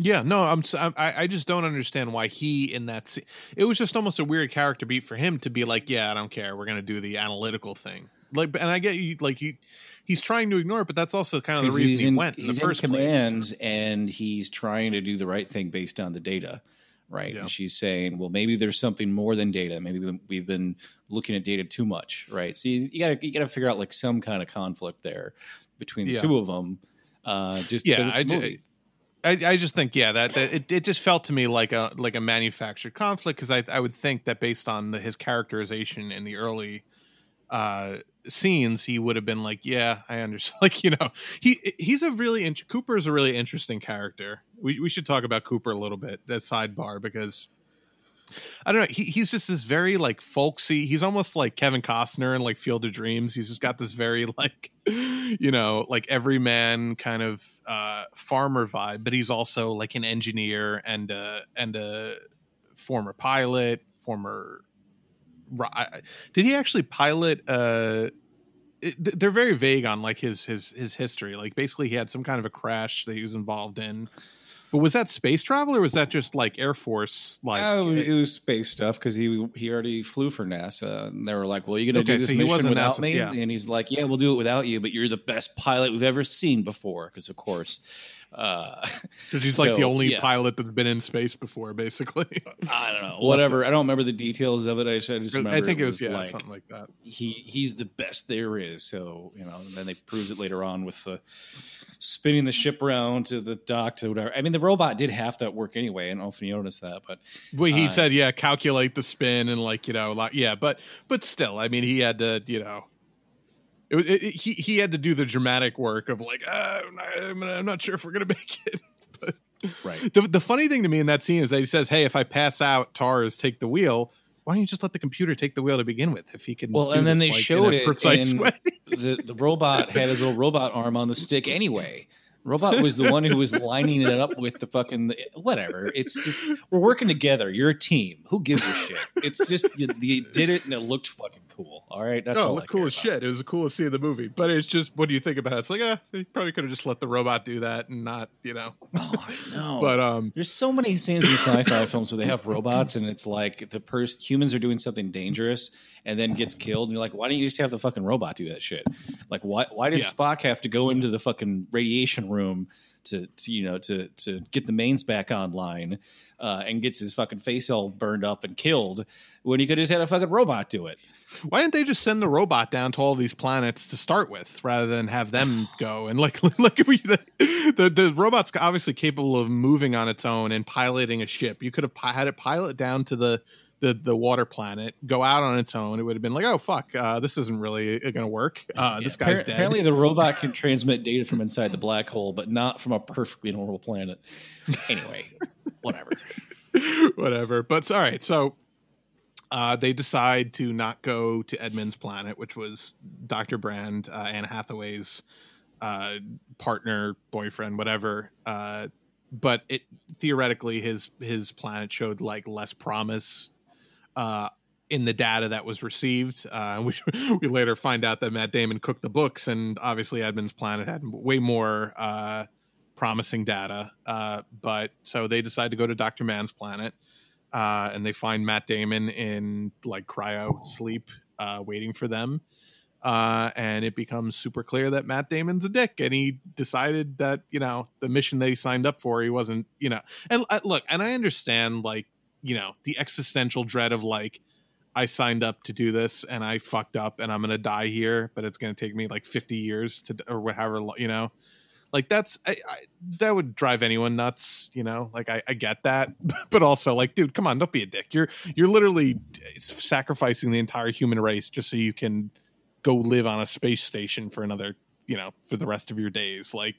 Yeah, no, I'm. I just don't understand why he in that. se- It was just almost a weird character beat for him to be like, "Yeah, I don't care. We're gonna do the analytical thing." Like, and I get you. Like he, he's trying to ignore it, but that's also kind of the reason he's he in, went in the he's first in place. command and he's trying to do the right thing based on the data right Yeah. and she's saying well maybe there's something more than data maybe we- we've been looking at data too much right so you, you gotta you gotta figure out like some kind of conflict there between the Yeah. two of them uh just Yeah, I a d- movie. I, I just think yeah that, that it, it just felt to me like a like a manufactured conflict because I I would think that based on the, his characterization in the early uh scenes he would have been like yeah I understand [laughs] like you know he he's a really int- Cooper is a really interesting character we we should talk about Cooper a little bit as sidebar because I don't know. He, he's just this very like folksy. He's almost like Kevin Costner in like Field of Dreams. He's just got this very like, you know, like everyman kind of uh, farmer vibe. But he's also like an engineer and a and a former pilot, former. Did he actually pilot? Uh, they're very vague on like his his his history. Like basically, he had some kind of a crash that he was involved in. But was that space travel or was that just like Air Force? Like, Oh, eh it was space stuff because he he already flew for NASA, and they were like, "Well, you're going to Okay, do this so mission without NASA me," yeah. and he's like, "Yeah, we'll do it without you, but you're the best pilot we've ever seen before." Because of course, uh, [laughs] because he's like the only yeah. pilot that's been in space before, basically. [laughs] I don't know, whatever. I don't remember the details of it. I just, I remember I think it was, yeah, like, something like that. he he's the best there is. So you know, and then they proves it later on with the spinning the ship around to the dock to whatever. I mean, the robot did half that work anyway. I don't know if you noticed that, but Well, he uh, said, yeah, calculate the spin and like you know, like yeah, but but still, I mean, he had to, you know, it, was- it, it- he he had to do the dramatic work of like, uh, I'm, not, I'm not sure if we're gonna [laughs] make it. But right. the the funny thing to me in that scene is that he says, "Hey, if I pass out, Tars take the wheel." Why don't you just let the computer take the wheel to begin with? If he can, Well, and then this, they like, showed a it precise [laughs] way. the the robot had his little robot arm on the stick anyway. Robot was the one who was lining it up with the fucking whatever. It's just we're working together. You're a team. Who gives a shit? It's just you, you did it and it looked fucking cool. All right, that's oh, all. it looked cool as shit. It was the coolest scene in the movie. But it's just, what do you think about it? It's like, ah, you probably could have just let the robot do that and not, you know. No, [laughs] But um, There's so many scenes in sci-fi films where they have robots and it's like the person humans are doing something dangerous and then gets killed and you're like, why don't you just have the fucking robot do that shit? Like why why did Yeah. Spock have to go into the fucking radiation room to, to you know to to get the mains back online uh, and gets his fucking face all burned up and killed when he could have just had a fucking robot do it? Why didn't they just send the robot down to all these planets to start with, rather than have them [sighs] go and like [laughs] like we the, the the robot's obviously capable of moving on its own and piloting a ship. You could have pi- had it pilot down to the the the water planet, go out on its own. It would have been like, oh fuck, uh, this isn't really going to work. Uh, this guy's dead. Apparently, the robot can transmit data from inside the black hole, but not from a perfectly normal planet. Anyway, [laughs] whatever. whatever. But all right, so uh, they decide to not go to Edmund's planet, which was Doctor Brand, uh, Anne Hathaway's uh, partner, boyfriend, whatever. Uh, but it theoretically, his his planet showed like less promise. Uh, in the data that was received, uh, [laughs] we we later find out that Matt Damon cooked the books, and obviously Edmund's planet had way more uh, promising data. Uh, but so they decide to go to Doctor Mann's planet, uh, and they find Matt Damon in like cryo sleep, uh, waiting for them. Uh, and it becomes super clear that Matt Damon's a dick, and he decided that you know the mission that he signed up for, he wasn't, you know. And look, and I understand like you know the existential dread of like I signed up to do this and I fucked up and I'm gonna die here, but it's gonna take me like 50 years to or whatever, you know. Like that's I, I, that would drive anyone nuts, you know. Like I, I get that, [laughs] but also like, dude, come on, don't be a dick. You're you're literally uh, sacrificing the entire human race just so you can go live on a space station for another, you know, for the rest of your days. Like,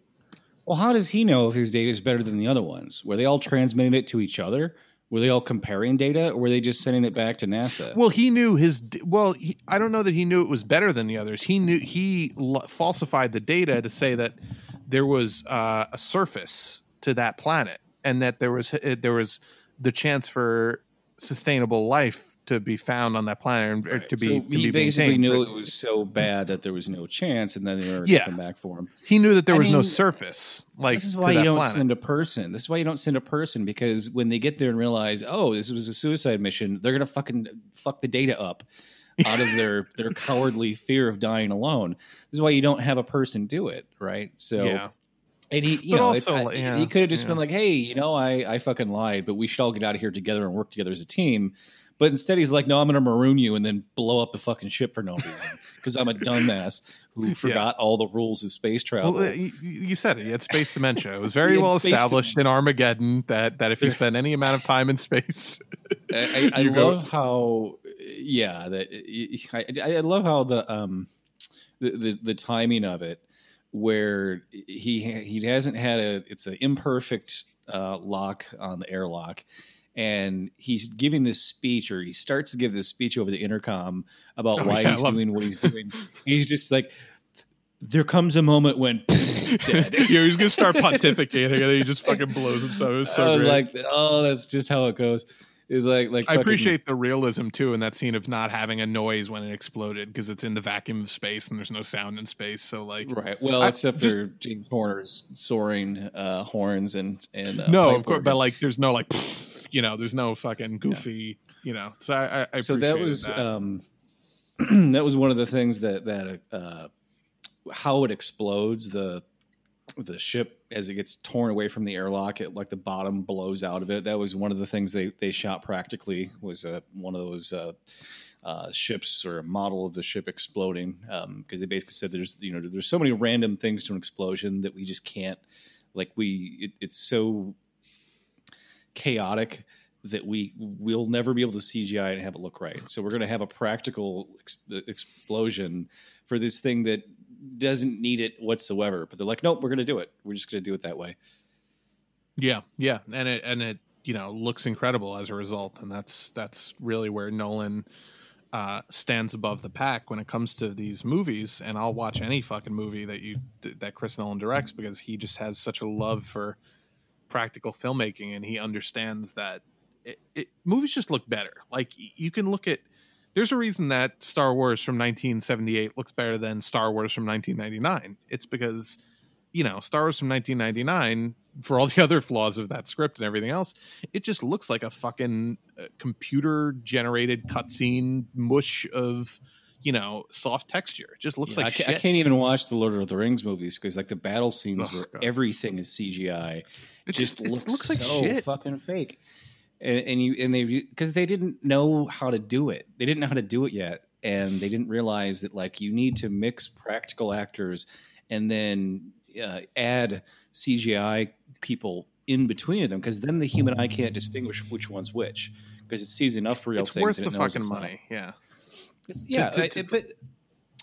Well, how does he know if his data is better than the other ones? Were they all transmitting it to each other? Were they all comparing data, or were they just sending it back to NASA? Well, he knew his. Well, he, I don't know that he knew it was better than the others. He knew he l- falsified the data to say that there was uh, a surface to that planet, and that there was there was the chance for sustainable life to be found on that planet and or to be so to he be basically maintained. knew it was so bad that there was no chance, and then they were Yeah. come back for him. He knew that there I was no surface. Like this is why you don't planet. send a person. This is why you don't send a person because when they get there and realize, oh, this was a suicide mission, they're gonna fucking fuck the data up out of their [laughs] their cowardly fear of dying alone. This is why you don't have a person do it, right? So Yeah. And he, you But know, also, yeah, he could have just yeah. been like, "Hey, you know, I, I fucking lied, but we should all get out of here together and work together as a team." But instead, he's like, "No, I'm going to maroon you and then blow up the fucking ship for no reason because I'm a dumbass who [laughs] forgot all the rules of space travel." Well, you, you said it. He had space dementia. It was very [laughs] well established in Armageddon that that if you [laughs] spend any amount of time in space, I, I, I love how, yeah, that I, I love how the um the, the the timing of it, where he he hasn't had a it's an imperfect uh, lock on the airlock, and he's giving this speech or he starts to give this speech over the intercom about Oh, why yeah, he's doing what he's doing. he's just like, there comes a moment when [laughs] dead. yeah, he's gonna start pontificating, and then he just fucking blows himself. It was so I was great. like, oh, that's just how it goes. Is like like I appreciate the realism too in that scene of not having a noise when it exploded because it's in the vacuum of space and there's no sound in space. So like, right. Well, I- except just- for James Horner's soaring uh, horns and and uh, no, of course, organ. but like, there's no like, [laughs] you know, there's no fucking goofy, you know. So I, I, I so that was that. um [clears throat] that was one of the things that that uh how it explodes the the ship as it gets torn away from the airlock it like the bottom blows out of it that was one of the things they they shot practically was uh, one of those uh uh, ships or a model of the ship exploding because they basically said there's you know there's so many random things to an explosion that we just can't like we it, it's so chaotic that we will never be able to CGI and have it look right. So we're going to have a practical ex- explosion for this thing that doesn't need it whatsoever. But they're like, nope, we're going to do it. We're just going to do it that way. Yeah, yeah, and it and it you know looks incredible as a result, and that's that's really where Nolan uh, stands above the pack when it comes to these movies. And I'll watch any fucking movie that you that Chris Nolan directs because he just has such a love for practical filmmaking, and he understands that it, it, movies just look better. Like you can look at. There's a reason that Star Wars from 1978 looks better than Star Wars from 1999. It's because you know, Star Wars from 1999, for all the [laughs] other flaws of that script and everything else, it just looks like a fucking uh, computer generated cutscene mush of, you know, soft texture. It just looks Yeah, like I, shit. I can't even watch the Lord of the Rings movies because like the battle scenes Oh, where God. everything is CGI, It just, just- it looks, looks like so shit. fucking fake. And, and you and they because they didn't know how to do it. They didn't know how to do it yet, and they didn't realize that like you need to mix practical actors and then uh, add CGI people in between them because then the human eye can't distinguish which one's which because it sees enough real it's things. worth and the it knows fucking it's not. money. Yeah. Yeah, to- I- to- but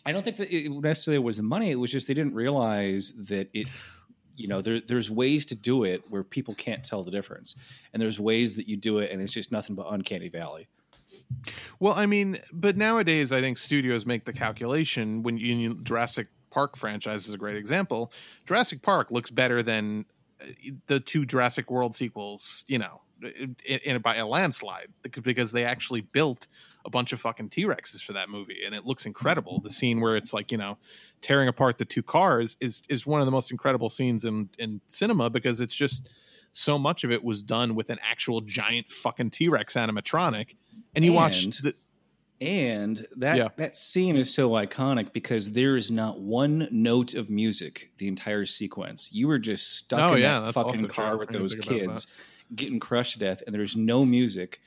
I don't think that it necessarily was the money. It was just they didn't realize that it. You know, there, there's ways to do it where people can't tell the difference, and there's ways that you do it, and it's just nothing but uncanny valley. Well, I mean, but nowadays I think studios make the calculation when you, Jurassic Park franchise is a great example. Jurassic Park looks better than uh, the two Jurassic World sequels, you know, in, in by a landslide because they actually built a bunch of fucking T Rexes for that movie, and it looks incredible. The scene where it's like you know tearing apart the two cars is is one of the most incredible scenes in in cinema because it's just so much of it was done with an actual giant fucking T Rex animatronic, and you And- watch the And that Yeah. that scene is so iconic because there is not one note of music the entire sequence. You were just stuck Oh, in yeah, that fucking car with those kids getting crushed to death, and there's no music.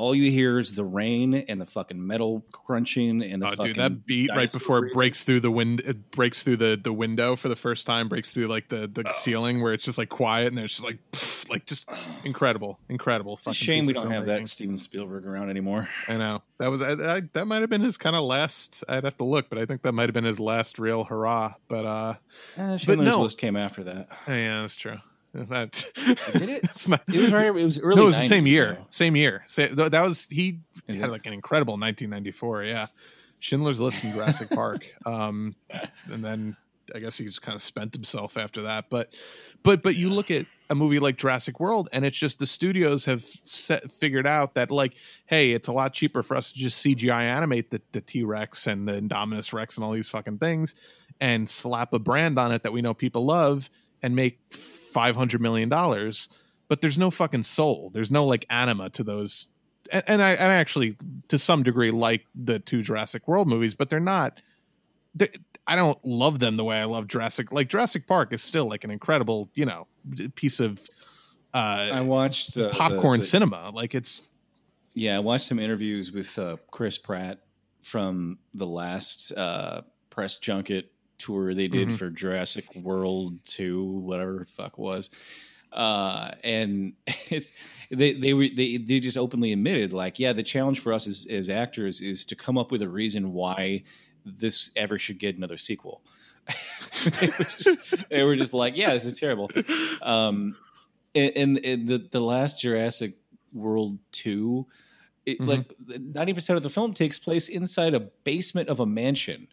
All you hear is the rain and the fucking metal crunching and the Oh, fucking dude, that beat right before it breaks through the wind, it breaks through the the window for the first time, breaks through like the Oh. the ceiling where it's just like quiet and there's just like pff, like just incredible, incredible. It's a shame we don't have that Steven Spielberg around anymore. I know that was I, I, that might have been his kind of last. I'd have to look, but I think that might have been his last real hurrah. But uh, Uh, but no, List came after that. yeah, that's true. [laughs] That Did it? [laughs] not. It was right. It was early. No, it was the same year. though. Same year. That was he Is had it? like an incredible 1994. Yeah, Schindler's List and Jurassic [laughs] Park. Um, and then I guess he just kind of spent himself after that. But but but you look at a movie like Jurassic World, and it's just the studios have set, figured out that like, hey, it's a lot cheaper for us to just CGI animate the the T Rex and the Indominus Rex and all these fucking things, and slap a brand on it that we know people love, and make five hundred million dollars. But there's no fucking soul. There's no like anima to those. And, and I, I actually, to some degree, like the two Jurassic World movies, but they're not. They're, I don't love them the way I love Jurassic. Like Jurassic Park is still like an incredible, you know, piece of uh, I watched uh, the- popcorn the- cinema. Like it's Yeah, I watched some interviews with uh, Chris Pratt from the last uh, press junket tour they did Mhm. for Jurassic World Two, whatever the fuck it was. Uh, and [laughs] it's they they were they they just openly admitted like yeah the challenge for us as, as actors is to come up with a reason why this ever should get another sequel. [laughs] they, were just, they were just like yeah this is terrible. Um, and, and, and the the last Jurassic World two, it, Mhm. like ninety percent of the film takes place inside a basement of a mansion.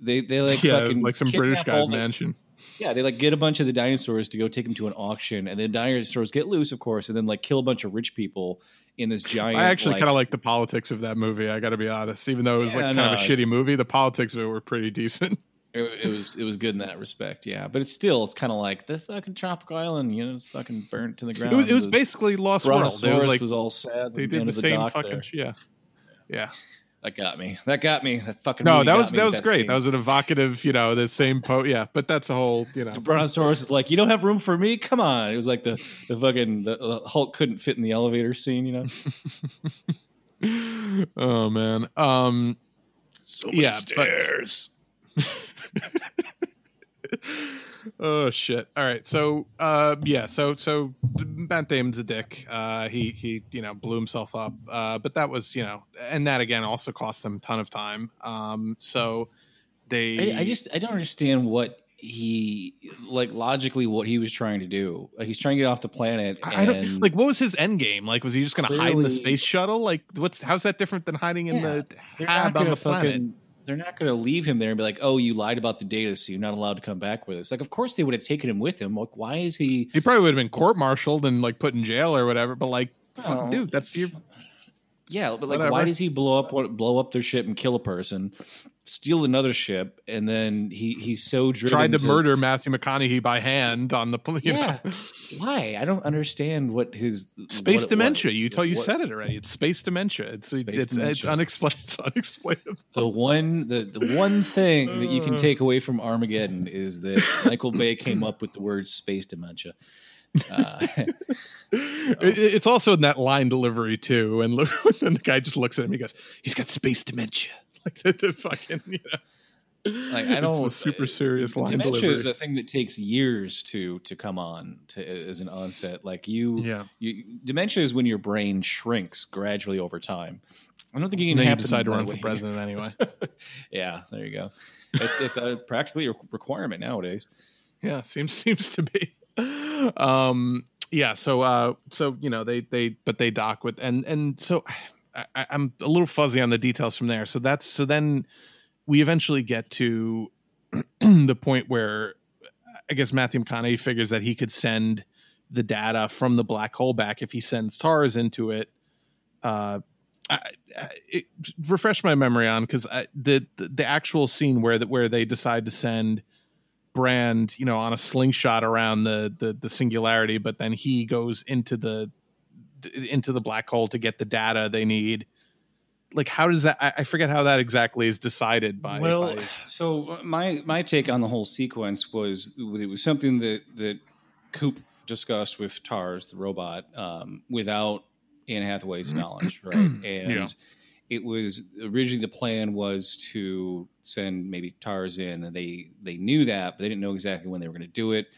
They they like yeah, fucking like some British guy's mansion. Yeah, they like get a bunch of the dinosaurs to go take them to an auction, and then the dinosaurs get loose, of course, and then like kill a bunch of rich people in this giant. I actually like, kind of like the politics of that movie. I got to be honest, even though it was Yeah, like kind no, of a shitty movie, the politics of it were pretty decent. [laughs] It, it was it was good in that respect, yeah. But it's still it's kind of like the fucking tropical island, you know, it's fucking burnt to the ground. It was, it was basically Lost World. It was like was all sad. they did the the same fucking there. yeah, yeah. That got me. That got me. That fucking No, that was that with was great. scene. That was an evocative, you know, the same po. Yeah, but that's a whole, you know. The Brontosaurus is like, you don't have room for me. Come on! It was like the the fucking the, the Hulk couldn't fit in the elevator scene. You know, [laughs] oh man. Um. so yeah, stairs. [laughs] oh shit! All right, so uh, yeah, so so Matt Damon's a dick. Uh, he he you know blew himself up. Uh, but that was you know, and that again also cost him a ton of time. Um, so they, I, I just I don't understand what he like logically what he was trying to do. Like he's trying to get off the planet. I don't like what was his end game? Like, was he just going to hide in the space shuttle? Like, what's how's that different than hiding in Yeah, the hab on the planet? They're not going to leave him there and be like, "Oh, you lied about the data, so you're not allowed to come back with us." Like, of course they would have taken him with him. Like, why is he? He probably would have been court-martialed and like put in jail or whatever. But like, Oh. dude, that's your Yeah, but like, Whatever. why does he blow up blow up their ship and kill a person, steal another ship, and then he he's so driven tried to, murder Matthew McConaughey by hand on the pl- [laughs] you Yeah, know. why? I don't understand what his space what dementia. was. You told you What- said it already. It's space dementia. It's Space it's, it's dementia. unexplained. It's unexplainable. The one the, the one thing that you can Uh. take away from Armageddon is that Michael Bay came up with the word space dementia. Uh, [laughs] It- it's also in that line delivery too. And and [laughs] the guy just looks at him. He goes, "He's got space dementia." Like the, the fucking you know. like I don't It's super serious line dementia delivery. is a thing that takes years to to come on to as an onset. Like you, Yeah. you dementia is when your brain shrinks gradually over time. I don't think you can you decide to run for president anyway. [laughs] yeah, there you go. It's, it's a practically a requirement nowadays. yeah, seems seems to be. Um, yeah. So uh, so you know they they but they dock with and and so I, I'm a little fuzzy on the details from there. So that's so then we eventually get to [clears throat] the point where I guess Matthew McConaughey figures that he could send the data from the black hole back if he sends TARS into it. Uh, I, I, it, refresh my memory on because the, the the actual scene where that where they decide to send Brand, you know, on a slingshot around the the, the singularity, but then he goes into the into the black hole to get the data they need. Like, how does that? I, I forget how that exactly is decided by. well, by- so my my take on the whole sequence was it was something that that Coop discussed with Tars, the robot, um, without Anne Hathaway's knowledge, right? [clears throat] And Yeah. it was originally the plan was to send maybe Tars in, and they they knew that, but they didn't know exactly when they were going to do it.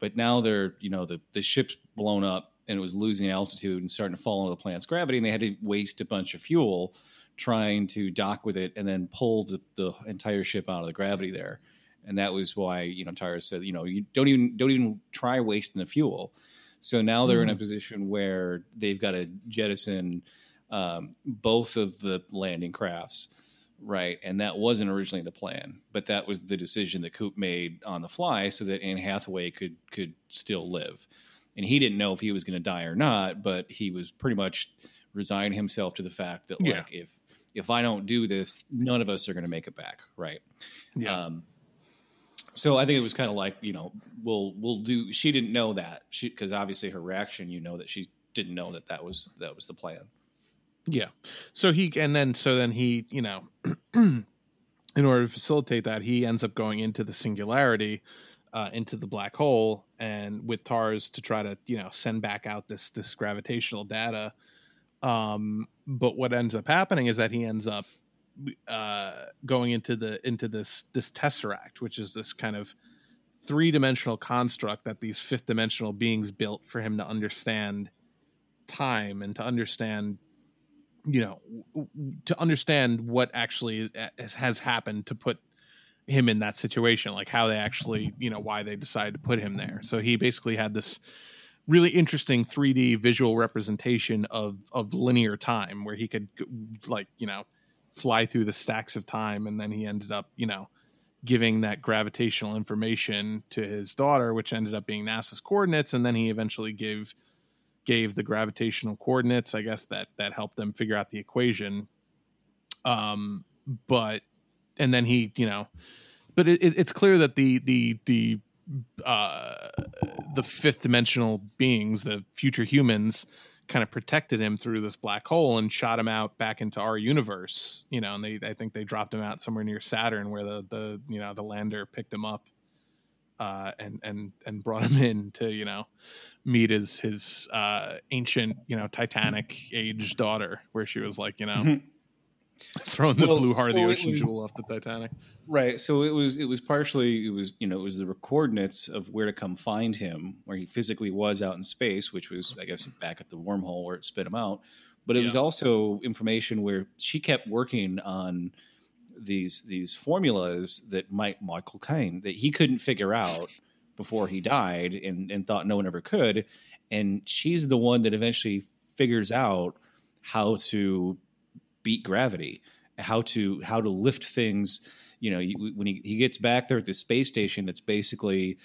But now they're you know the the ship's blown up and it was losing altitude and starting to fall into the planet's gravity, and they had to waste a bunch of fuel trying to dock with it and then pull the, the entire ship out of the gravity there. And that was why you know Tars said, you know, you don't even don't even try wasting the fuel. So now they're in a position where they've got to jettison um, both of the landing crafts, right? And that wasn't originally the plan, but that was the decision that Coop made on the fly, so that Anne Hathaway could could still live. And he didn't know if he was going to die or not, but he was pretty much resigning himself to the fact that Yeah. like if if I don't do this, none of us are going to make it back, right? yeah. Um, so I think it was kind of like you know we'll we'll do. She didn't know that she because obviously her reaction, you know that she didn't know that that was that was the plan. Yeah. So he and then so then he, you know, [clears throat] in order to facilitate that, he ends up going into the singularity, uh, into the black hole, and with Tars to try to you know send back out this this gravitational data. Um, but what ends up happening is that he ends up uh, going into the into this this tesseract, which is this kind of three dimensional construct that these fifth dimensional beings built for him to understand time and to understand you know to understand what actually has, has happened to put him in that situation like how they actually you know why they decided to put him there so he basically had this really interesting 3d visual representation of of linear time where he could like you know fly through the stacks of time and then he ended up you know giving that gravitational information to his daughter, which ended up being NASA's coordinates, and then he eventually gave gave the gravitational coordinates. I guess that that helped them figure out the equation. Um, but and then he, you know, but it, it, it's clear that the the the uh, the fifth dimensional beings, the future humans, kind of protected him through this black hole and shot him out back into our universe. You know, and they I think they dropped him out somewhere near Saturn where the the you know the lander picked him up uh, and and and brought him [laughs] in to you know meet his his uh, ancient you know Titanic age daughter, where she was like you know [laughs] throwing the Well, blue heart of the ocean was- jewel off the Titanic. Right. So it was it was partially it was you know it was the coordinates of where to come find him where he physically was out in space, which was I guess back at the wormhole where it spit him out. But it was also information where she kept working on these these formulas that Mike Michael Caine that he couldn't figure out before he died and, and thought no one ever could. And she's the one that eventually figures out how to beat gravity, how to how to lift things. You know, when he, he gets back there at the space station, it's basically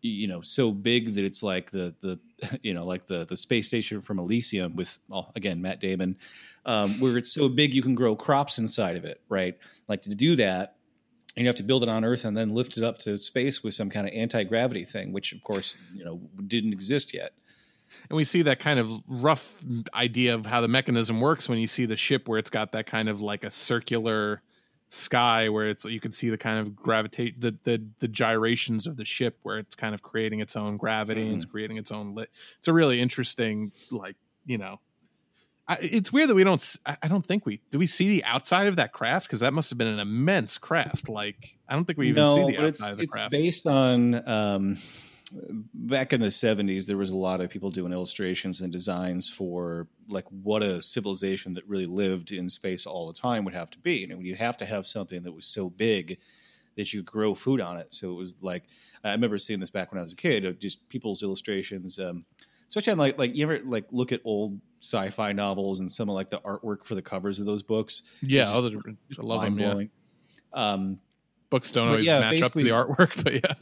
you know so big that it's like the the [laughs] you know like the the space station from Elysium with well, again Matt Damon, um, where it's so big you can grow crops inside of it, right? Like to do that, you have to build it on Earth and then lift it up to space with some kind of anti gravity thing, which of course you know didn't exist yet. And we see that kind of rough idea of how the mechanism works when you see the ship where it's got that kind of like a circular sky where it's you can see the kind of gravitate the the, the gyrations of the ship where it's kind of creating its own gravity and it's creating its own lit it's a really interesting like you know. I, it's weird that we don't I don't think we do we see the outside of that craft? Because that must have been an immense craft like i don't think we even see the but it's, outside of the it's craft. based on um, back in the 70s there was a lot of people doing illustrations and designs for like what a civilization that really lived in space all the time would have to be. And you have to have something that was so big that you grow food on it. So it was like i remember seeing this back when i was a kid of just people's illustrations um, especially on like like you ever like look at old sci-fi novels and some of like the artwork for the covers of those books? Yeah just other, i love them yeah. um books don't always yeah, match up to the artwork [laughs] but yeah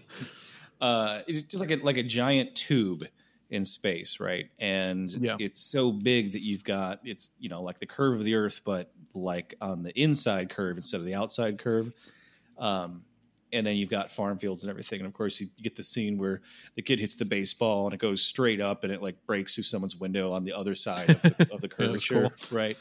uh, it's just like a like a giant tube in space, right? And Yeah. it's so big that you've got it's you know like the curve of the Earth, but like on the inside curve instead of the outside curve. Um, and then you've got farm fields and everything, and of course you get the scene where the kid hits the baseball and it goes straight up and it like breaks through someone's window on the other side of the, of the [laughs] that's right?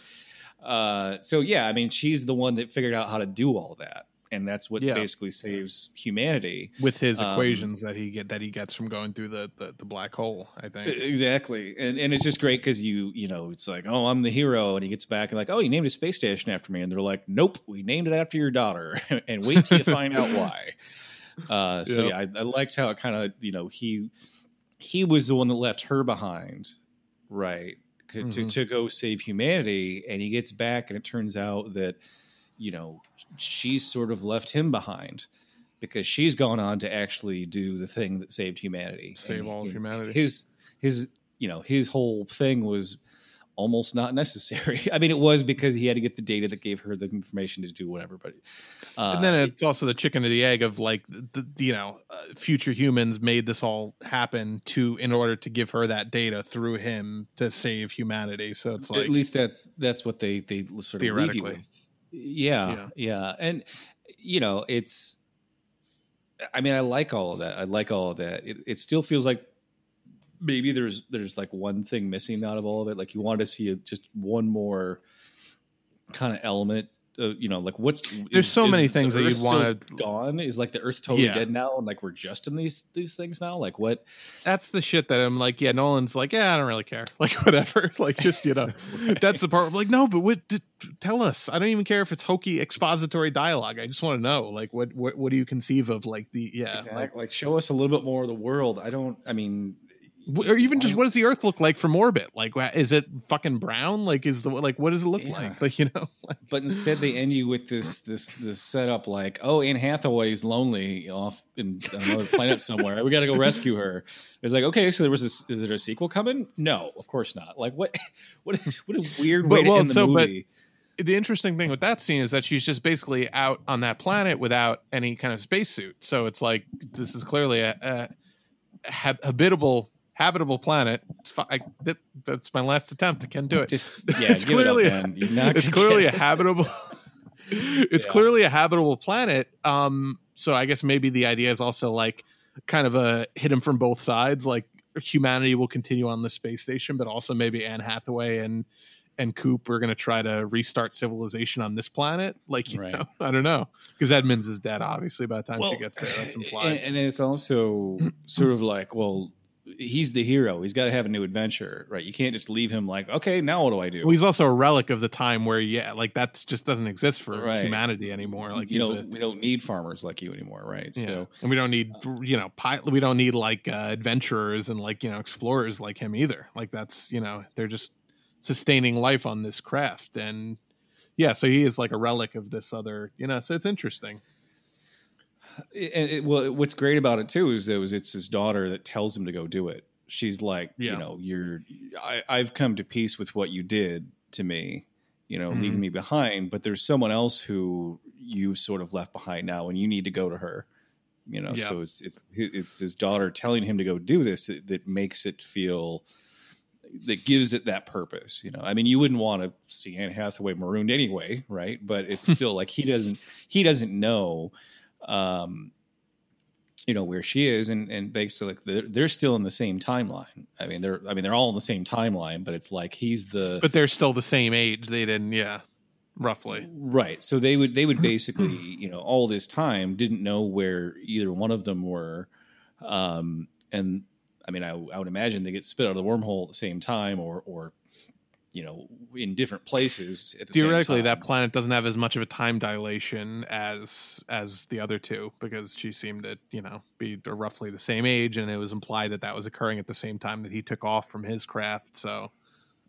Uh, so yeah, I mean she's the one that figured out how to do all that, and that's what Yeah. basically saves humanity with his Um, equations that he get that he gets from going through the the, the black hole. I think. Exactly, and and it's just great because you you know it's like oh I'm the hero, and he gets back and like oh you named a space station after me, and they're like nope we named it after your daughter, [laughs] and wait till you find out why. Uh, so Yep. yeah, I, I liked how it kind of you know he he was the one that left her behind, right? To Mhm. to go save humanity, and he gets back, and it turns out that you know she's sort of left him behind because she's gone on to actually do the thing that saved humanity Save And all of humanity. his his you know his whole thing was almost not necessary [laughs] i mean it was because he had to get the data that gave her the information to do whatever but uh, and then it's also the chicken or the egg of like the, the you know uh, future humans made this all happen to in order to give her that data through him to save humanity. So it's like at least that's that's what they they sort of leave you Theoretically. with. Yeah, yeah, and you know, it's. I mean, I like all of that. I like all of that. It, it still feels like maybe there's there's like one thing missing out of all of it. Like you wanted to see a, just one more kind of element. Uh, you know, like what's There's so many things that you'd wanna- gone. Is like the Earth totally Yeah. dead now, and like we're just in these these things now. Like what? that's the shit that I'm like, yeah, Nolan's like, yeah, I don't really care, [laughs] like whatever, [laughs] like just you know, [laughs] that's the part. I'm like, no, but what? d- tell us. I don't even care if it's hokey expository dialogue. I just want to know, like, what what what do you conceive of, like the yeah, Exactly. like, Like, show us a little bit more of the world. I don't. I mean, or even just what does the Earth look like from orbit? Like, is it fucking brown? Like, is the like what does it look Yeah. like? [laughs] Like, you know, [laughs] like, but instead they end you with this this this setup like oh Anne Hathaway's lonely off in another planet somewhere we got to go rescue her it's like okay so there was this is there a sequel coming no of course not like what [laughs] what is what a weird way But, to well, end the so, but- movie the interesting thing with that scene is that she's just basically out on that planet without any kind of spacesuit. So it's like this is clearly a, a habitable habitable planet. I, that, that's my last attempt. I can do it. Just [laughs] yeah, it's give it up, clearly not [laughs] it's clearly a habitable. [laughs] it's Yeah. clearly a habitable planet. Um, so I guess maybe the idea is also like kind of a hit him from both sides. Like humanity will continue on the space station, but also maybe Anne Hathaway and and Coop are going to try to restart civilization on this planet. Like you Right. know, I don't know because Edmunds is dead. Obviously, by the time Well, she gets there, that's implied. And, and it's also [clears throat] sort of like, well, he's the hero. He's got to have a new adventure, right? You can't just leave him like, okay, now what do I do? well, he's also a relic of the time where, yeah, like that just doesn't exist for Right. humanity anymore. Like you know, a- we don't need farmers like you anymore, right? Yeah. So and we don't need you know pilot. We don't need like uh, adventurers and like you know explorers like him either. Like that's you know they're just sustaining life on this craft and yeah. So he is like a relic of this other you know. So it's interesting. And it, well, what's great about it too is that it was it's his daughter that tells him to go do it. She's like, Yeah. you know, you're, I, I've come to peace with what you did to me, you know, Mhm. leaving me behind. But there's someone else who you've sort of left behind now, and you need to go to her. You know, Yeah. so it's it's it's his daughter telling him to go do this that, that makes it feel that gives it that purpose. You know, I mean, you wouldn't want to see Anne Hathaway marooned anyway, right? But it's [laughs] still like he doesn't he doesn't know, um, you know, where she is, and and basically like they're, they're still in the same timeline. I mean, they're I mean they're all in the same timeline, but it's like he's the But they're still the same age. They didn't yeah, roughly. Right. So they would they would basically, you know, all this time didn't know where either one of them were. Um and I mean I, I would imagine they get spit out of the wormhole at the same time or or you know, in different places at the Theoretically, same time. that planet doesn't have as much of a time dilation as as the other two because she seemed to you know be roughly the same age, and it was implied that that was occurring at the same time that he took off from his craft. So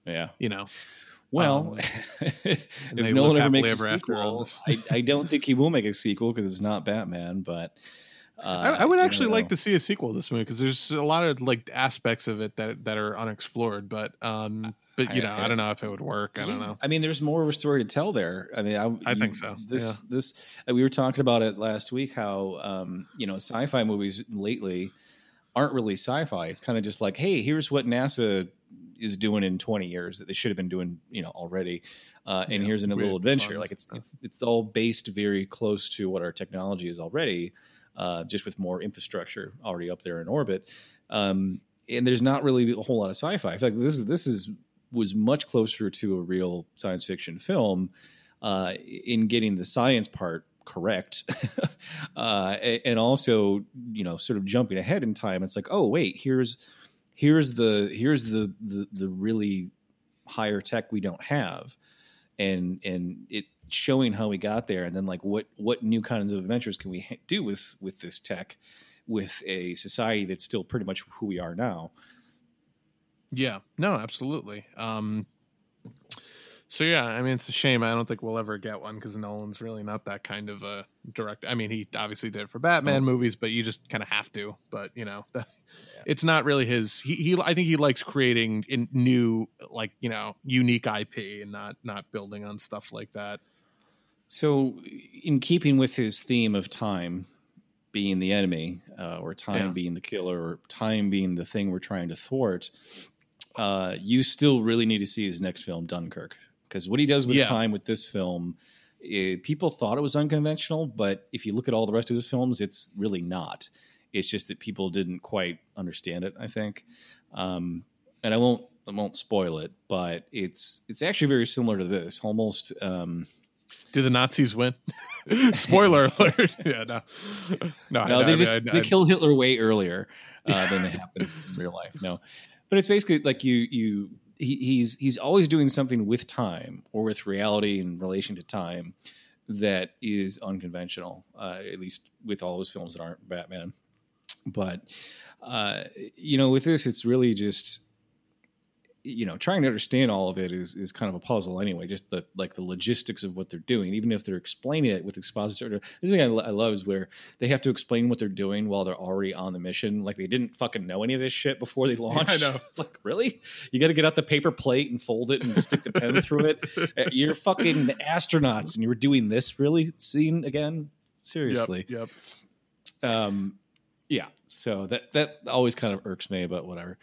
Yeah. you know, Well, Um, [laughs] if they no live one ever makes a sequel. I, I don't [laughs] think he will make a sequel because it's not Batman. But uh, I, I would actually like to see a sequel to this movie because there's a lot of like aspects of it that that are unexplored. But um, but you I- know, I, don't know if it would work. I don't know. I mean, there's more of a story to tell there. I mean, I, I think so, This, this, uh, we were talking about it last week. How um, you know, sci-fi movies lately aren't really sci-fi. It's kind of just like, hey, here's what NASA is doing in 20 years that they should have been doing, you know, already. Uh, and Yeah, here's a little adventure. Like it's it's it's all based very close to what our technology is already, uh, just with more infrastructure already up there in orbit. Um, and there's not really a whole lot of sci-fi. In fact, this is this is was much closer to a real science fiction film uh, in getting the science part correct, [laughs] uh, and also you know sort of jumping ahead in time. It's like, oh wait, here's here's the here's the the, the really higher tech we don't have, and and it showing how we got there, and then like what what new kinds of adventures can we ha- do with with this tech, with a society that's still pretty much who we are now. Yeah, no, absolutely. Um, so yeah, I mean, it's a shame. I don't think we'll ever get one because Nolan's really not that kind of a director. I mean, he obviously did it for Batman movies, but you just kind of have to. But you know, [laughs] it's not really his. He, he, I think he likes creating in new, like you know, unique IP and not not building on stuff like that. So, in keeping with his theme of time being the enemy, uh, or time Yeah. being the killer, or time being the thing we're trying to thwart, uh, you still really need to see his next film, Dunkirk, because what he does with Yeah. time with this film, eh, people thought it was unconventional, but if you look at all the rest of his films, it's really not. It's just that people didn't quite understand it. I think, um, and I won't I won't spoil it, but it's it's actually very similar to this, almost. Um, Do the Nazis win? [laughs] Spoiler [laughs] alert! [laughs] yeah, no, no, No, I, they I just I- they kill Hitler way earlier uh, than it happened in real life. No, but it's basically like you you he, he's he's always doing something with time or with reality in relation to time that is unconventional. Uh, at least with all his films that aren't Batman. But uh, you know, with this, it's really just you know, trying to understand all of it is is kind of a puzzle anyway. Just the like the logistics of what they're doing, even if they're explaining it with expository. This thing I, I love is where they have to explain what they're doing while they're already on the mission. Like they didn't fucking know any of this shit before they [laughs] launched. I know. [laughs] like really, you got to get out the paper plate and fold it and stick the pen through it. Uh, [laughs] You're fucking astronauts, and you were doing this really scene again. Seriously, Yep. um, yeah. So that that always kind of irks me, but whatever.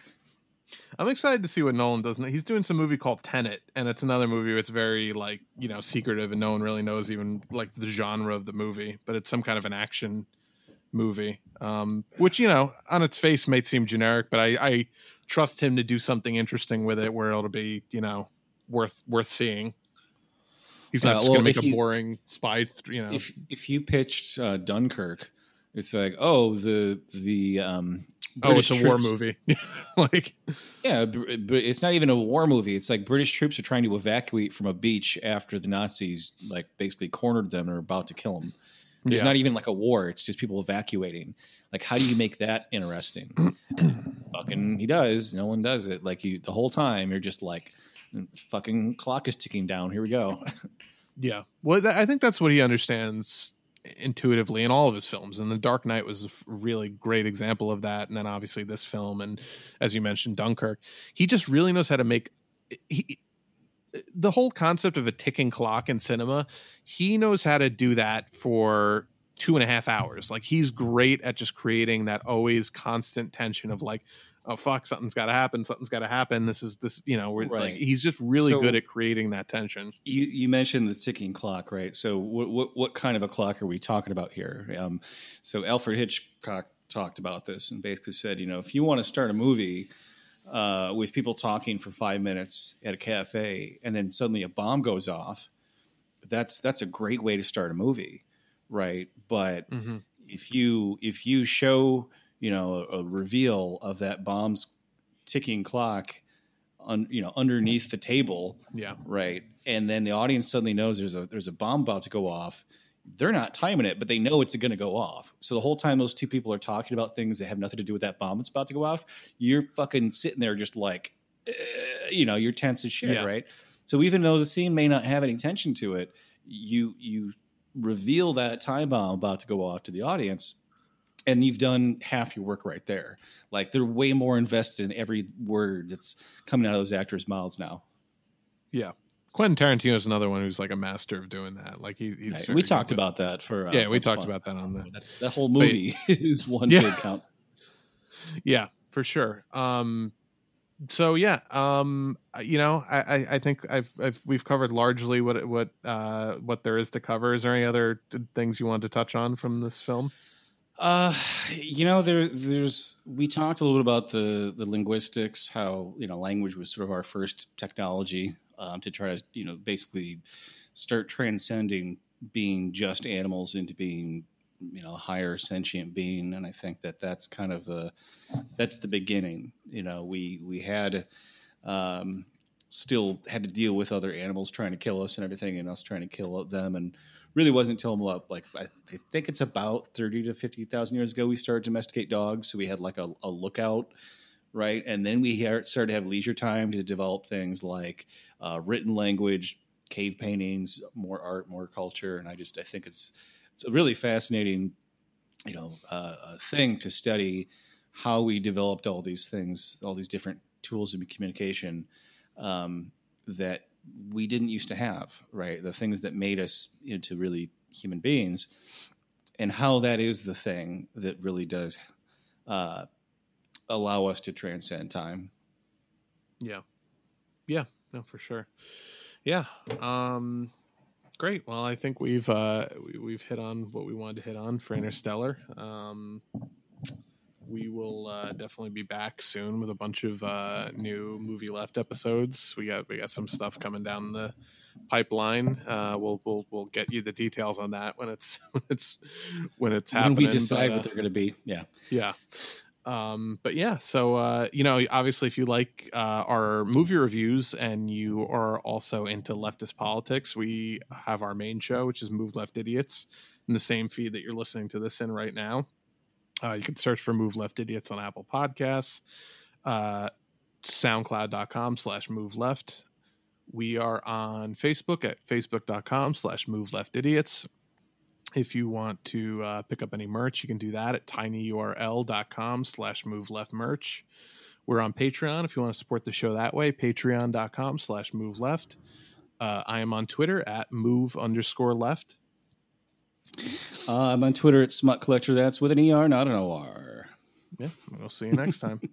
I'm excited to see what Nolan does. He's doing some movie called Tenet, and it's another movie that's very like you know secretive, and no one really knows even like the genre of the movie. But it's some kind of an action movie, um, which you know on its face may seem generic, but I, I trust him to do something interesting with it, where it'll be you know worth worth seeing. He's not Uh, just well, to make a you- boring spy, you know. if if you pitched uh, Dunkirk, it's like oh the the um oh, it's British a war movie. [laughs] like Yeah, but it's not even a war movie. It's like British troops are trying to evacuate from a beach after the Nazis like basically cornered them and are about to kill them. There's Yeah. not even like a war. It's just people evacuating. Like, how do you make that interesting? [clears throat] fucking, he does. No one does it. Like you, the whole time you're just like, fucking clock is ticking down. Here we go. [laughs] Yeah. Well, th- I think that's what he understands intuitively in all of his films. And The Dark Knight was a really great example of that. And then obviously this film, and as you mentioned, Dunkirk. He just really knows how to make. He, the whole concept of a ticking clock in cinema, he knows how to do that for two and a half hours. Like he's great at just creating that always constant tension of like, oh fuck, something's got to happen, something's got to happen. This is this, you know, we're like he's just really So- good at creating that tension. You you mentioned the ticking clock, right? So what what, what kind of a clock are we talking about here? Um, so Alfred Hitchcock talked about this and basically said, you know, if you want to start a movie uh, with people talking for five minutes at a cafe and then suddenly a bomb goes off, that's that's a great way to start a movie, right? But Mhm. if you if you show you know a, a reveal of that bomb's ticking clock on you know underneath the table Yeah. right and then the audience suddenly knows there's a there's a bomb about to go off they're not timing it but they know it's going to go off so the whole time those two people are talking about things that have nothing to do with that bomb that's about to go off you're fucking sitting there just like eh, you know you're tense as shit Yeah. right so even though the scene may not have any tension to it you you reveal that time bomb about to go off to the audience and you've done half your work right there. Like they're way more invested in every word that's coming out of those actors' mouths now. Yeah. Quentin Tarantino is another one who's like a master of doing that. Like he, he's Right. We talked about that for uh, yeah, we talked about that on the that whole movie [laughs] is one Yeah. big count. yeah for sure. Um, so yeah, um, you know, I, I, I think I've, I've we've covered largely what what uh, what there is to cover. Is there any other things you wanted to touch on from this film? Uh, you know, there, there's. We talked a little bit about the the linguistics, how you know language was sort of our first technology um, to try to you know basically start transcending being just animals into being you know a higher sentient being, and I think that that's kind of the that's the beginning. You know, we we had um, still had to deal with other animals trying to kill us and everything, and us trying to kill them, and really wasn't until like I I think it's about thirty to fifty thousand years ago we started to domesticate dogs. So we had like a, a lookout, right? And then we started to have leisure time to develop things like uh, written language, cave paintings, more art, more culture. And I just I think it's it's a really fascinating, you know, uh, uh, thing to study how we developed all these things, all these different tools of communication um, that we didn't used to have, right? The things that made us into really human beings, and how that is the thing that really does uh, allow us to transcend time. Yeah, yeah, no, for sure. Yeah, um, great. Well, I think we've uh, we, we've hit on what we wanted to hit on for Interstellar. Um, we will uh, definitely be back soon with a bunch of uh, new movie left episodes. We got we got some stuff coming down the pipeline. Uh, we'll we'll we'll get you the details on that when it's [laughs] when it's when it's When happening. we decide but, uh, what they're going to be, yeah. yeah um but yeah so uh you know obviously if you like uh our movie reviews and you are also into leftist politics we have our main show which is move left idiots in the same feed that you're listening to this in right now uh you can search for move left idiots on apple podcasts uh soundcloud.com slash move left. We are on Facebook at facebook.com slash move left idiots. If you want to uh, pick up any merch, you can do that at tinyurl.com slash move left merch. We're on Patreon if you want to support the show that way, patreon.com slash move left. Uh, I am on Twitter at move underscore left. Uh, I'm on Twitter at Smut Collector. That's with an ER, not an OR. Yeah, we'll see you next time. [laughs]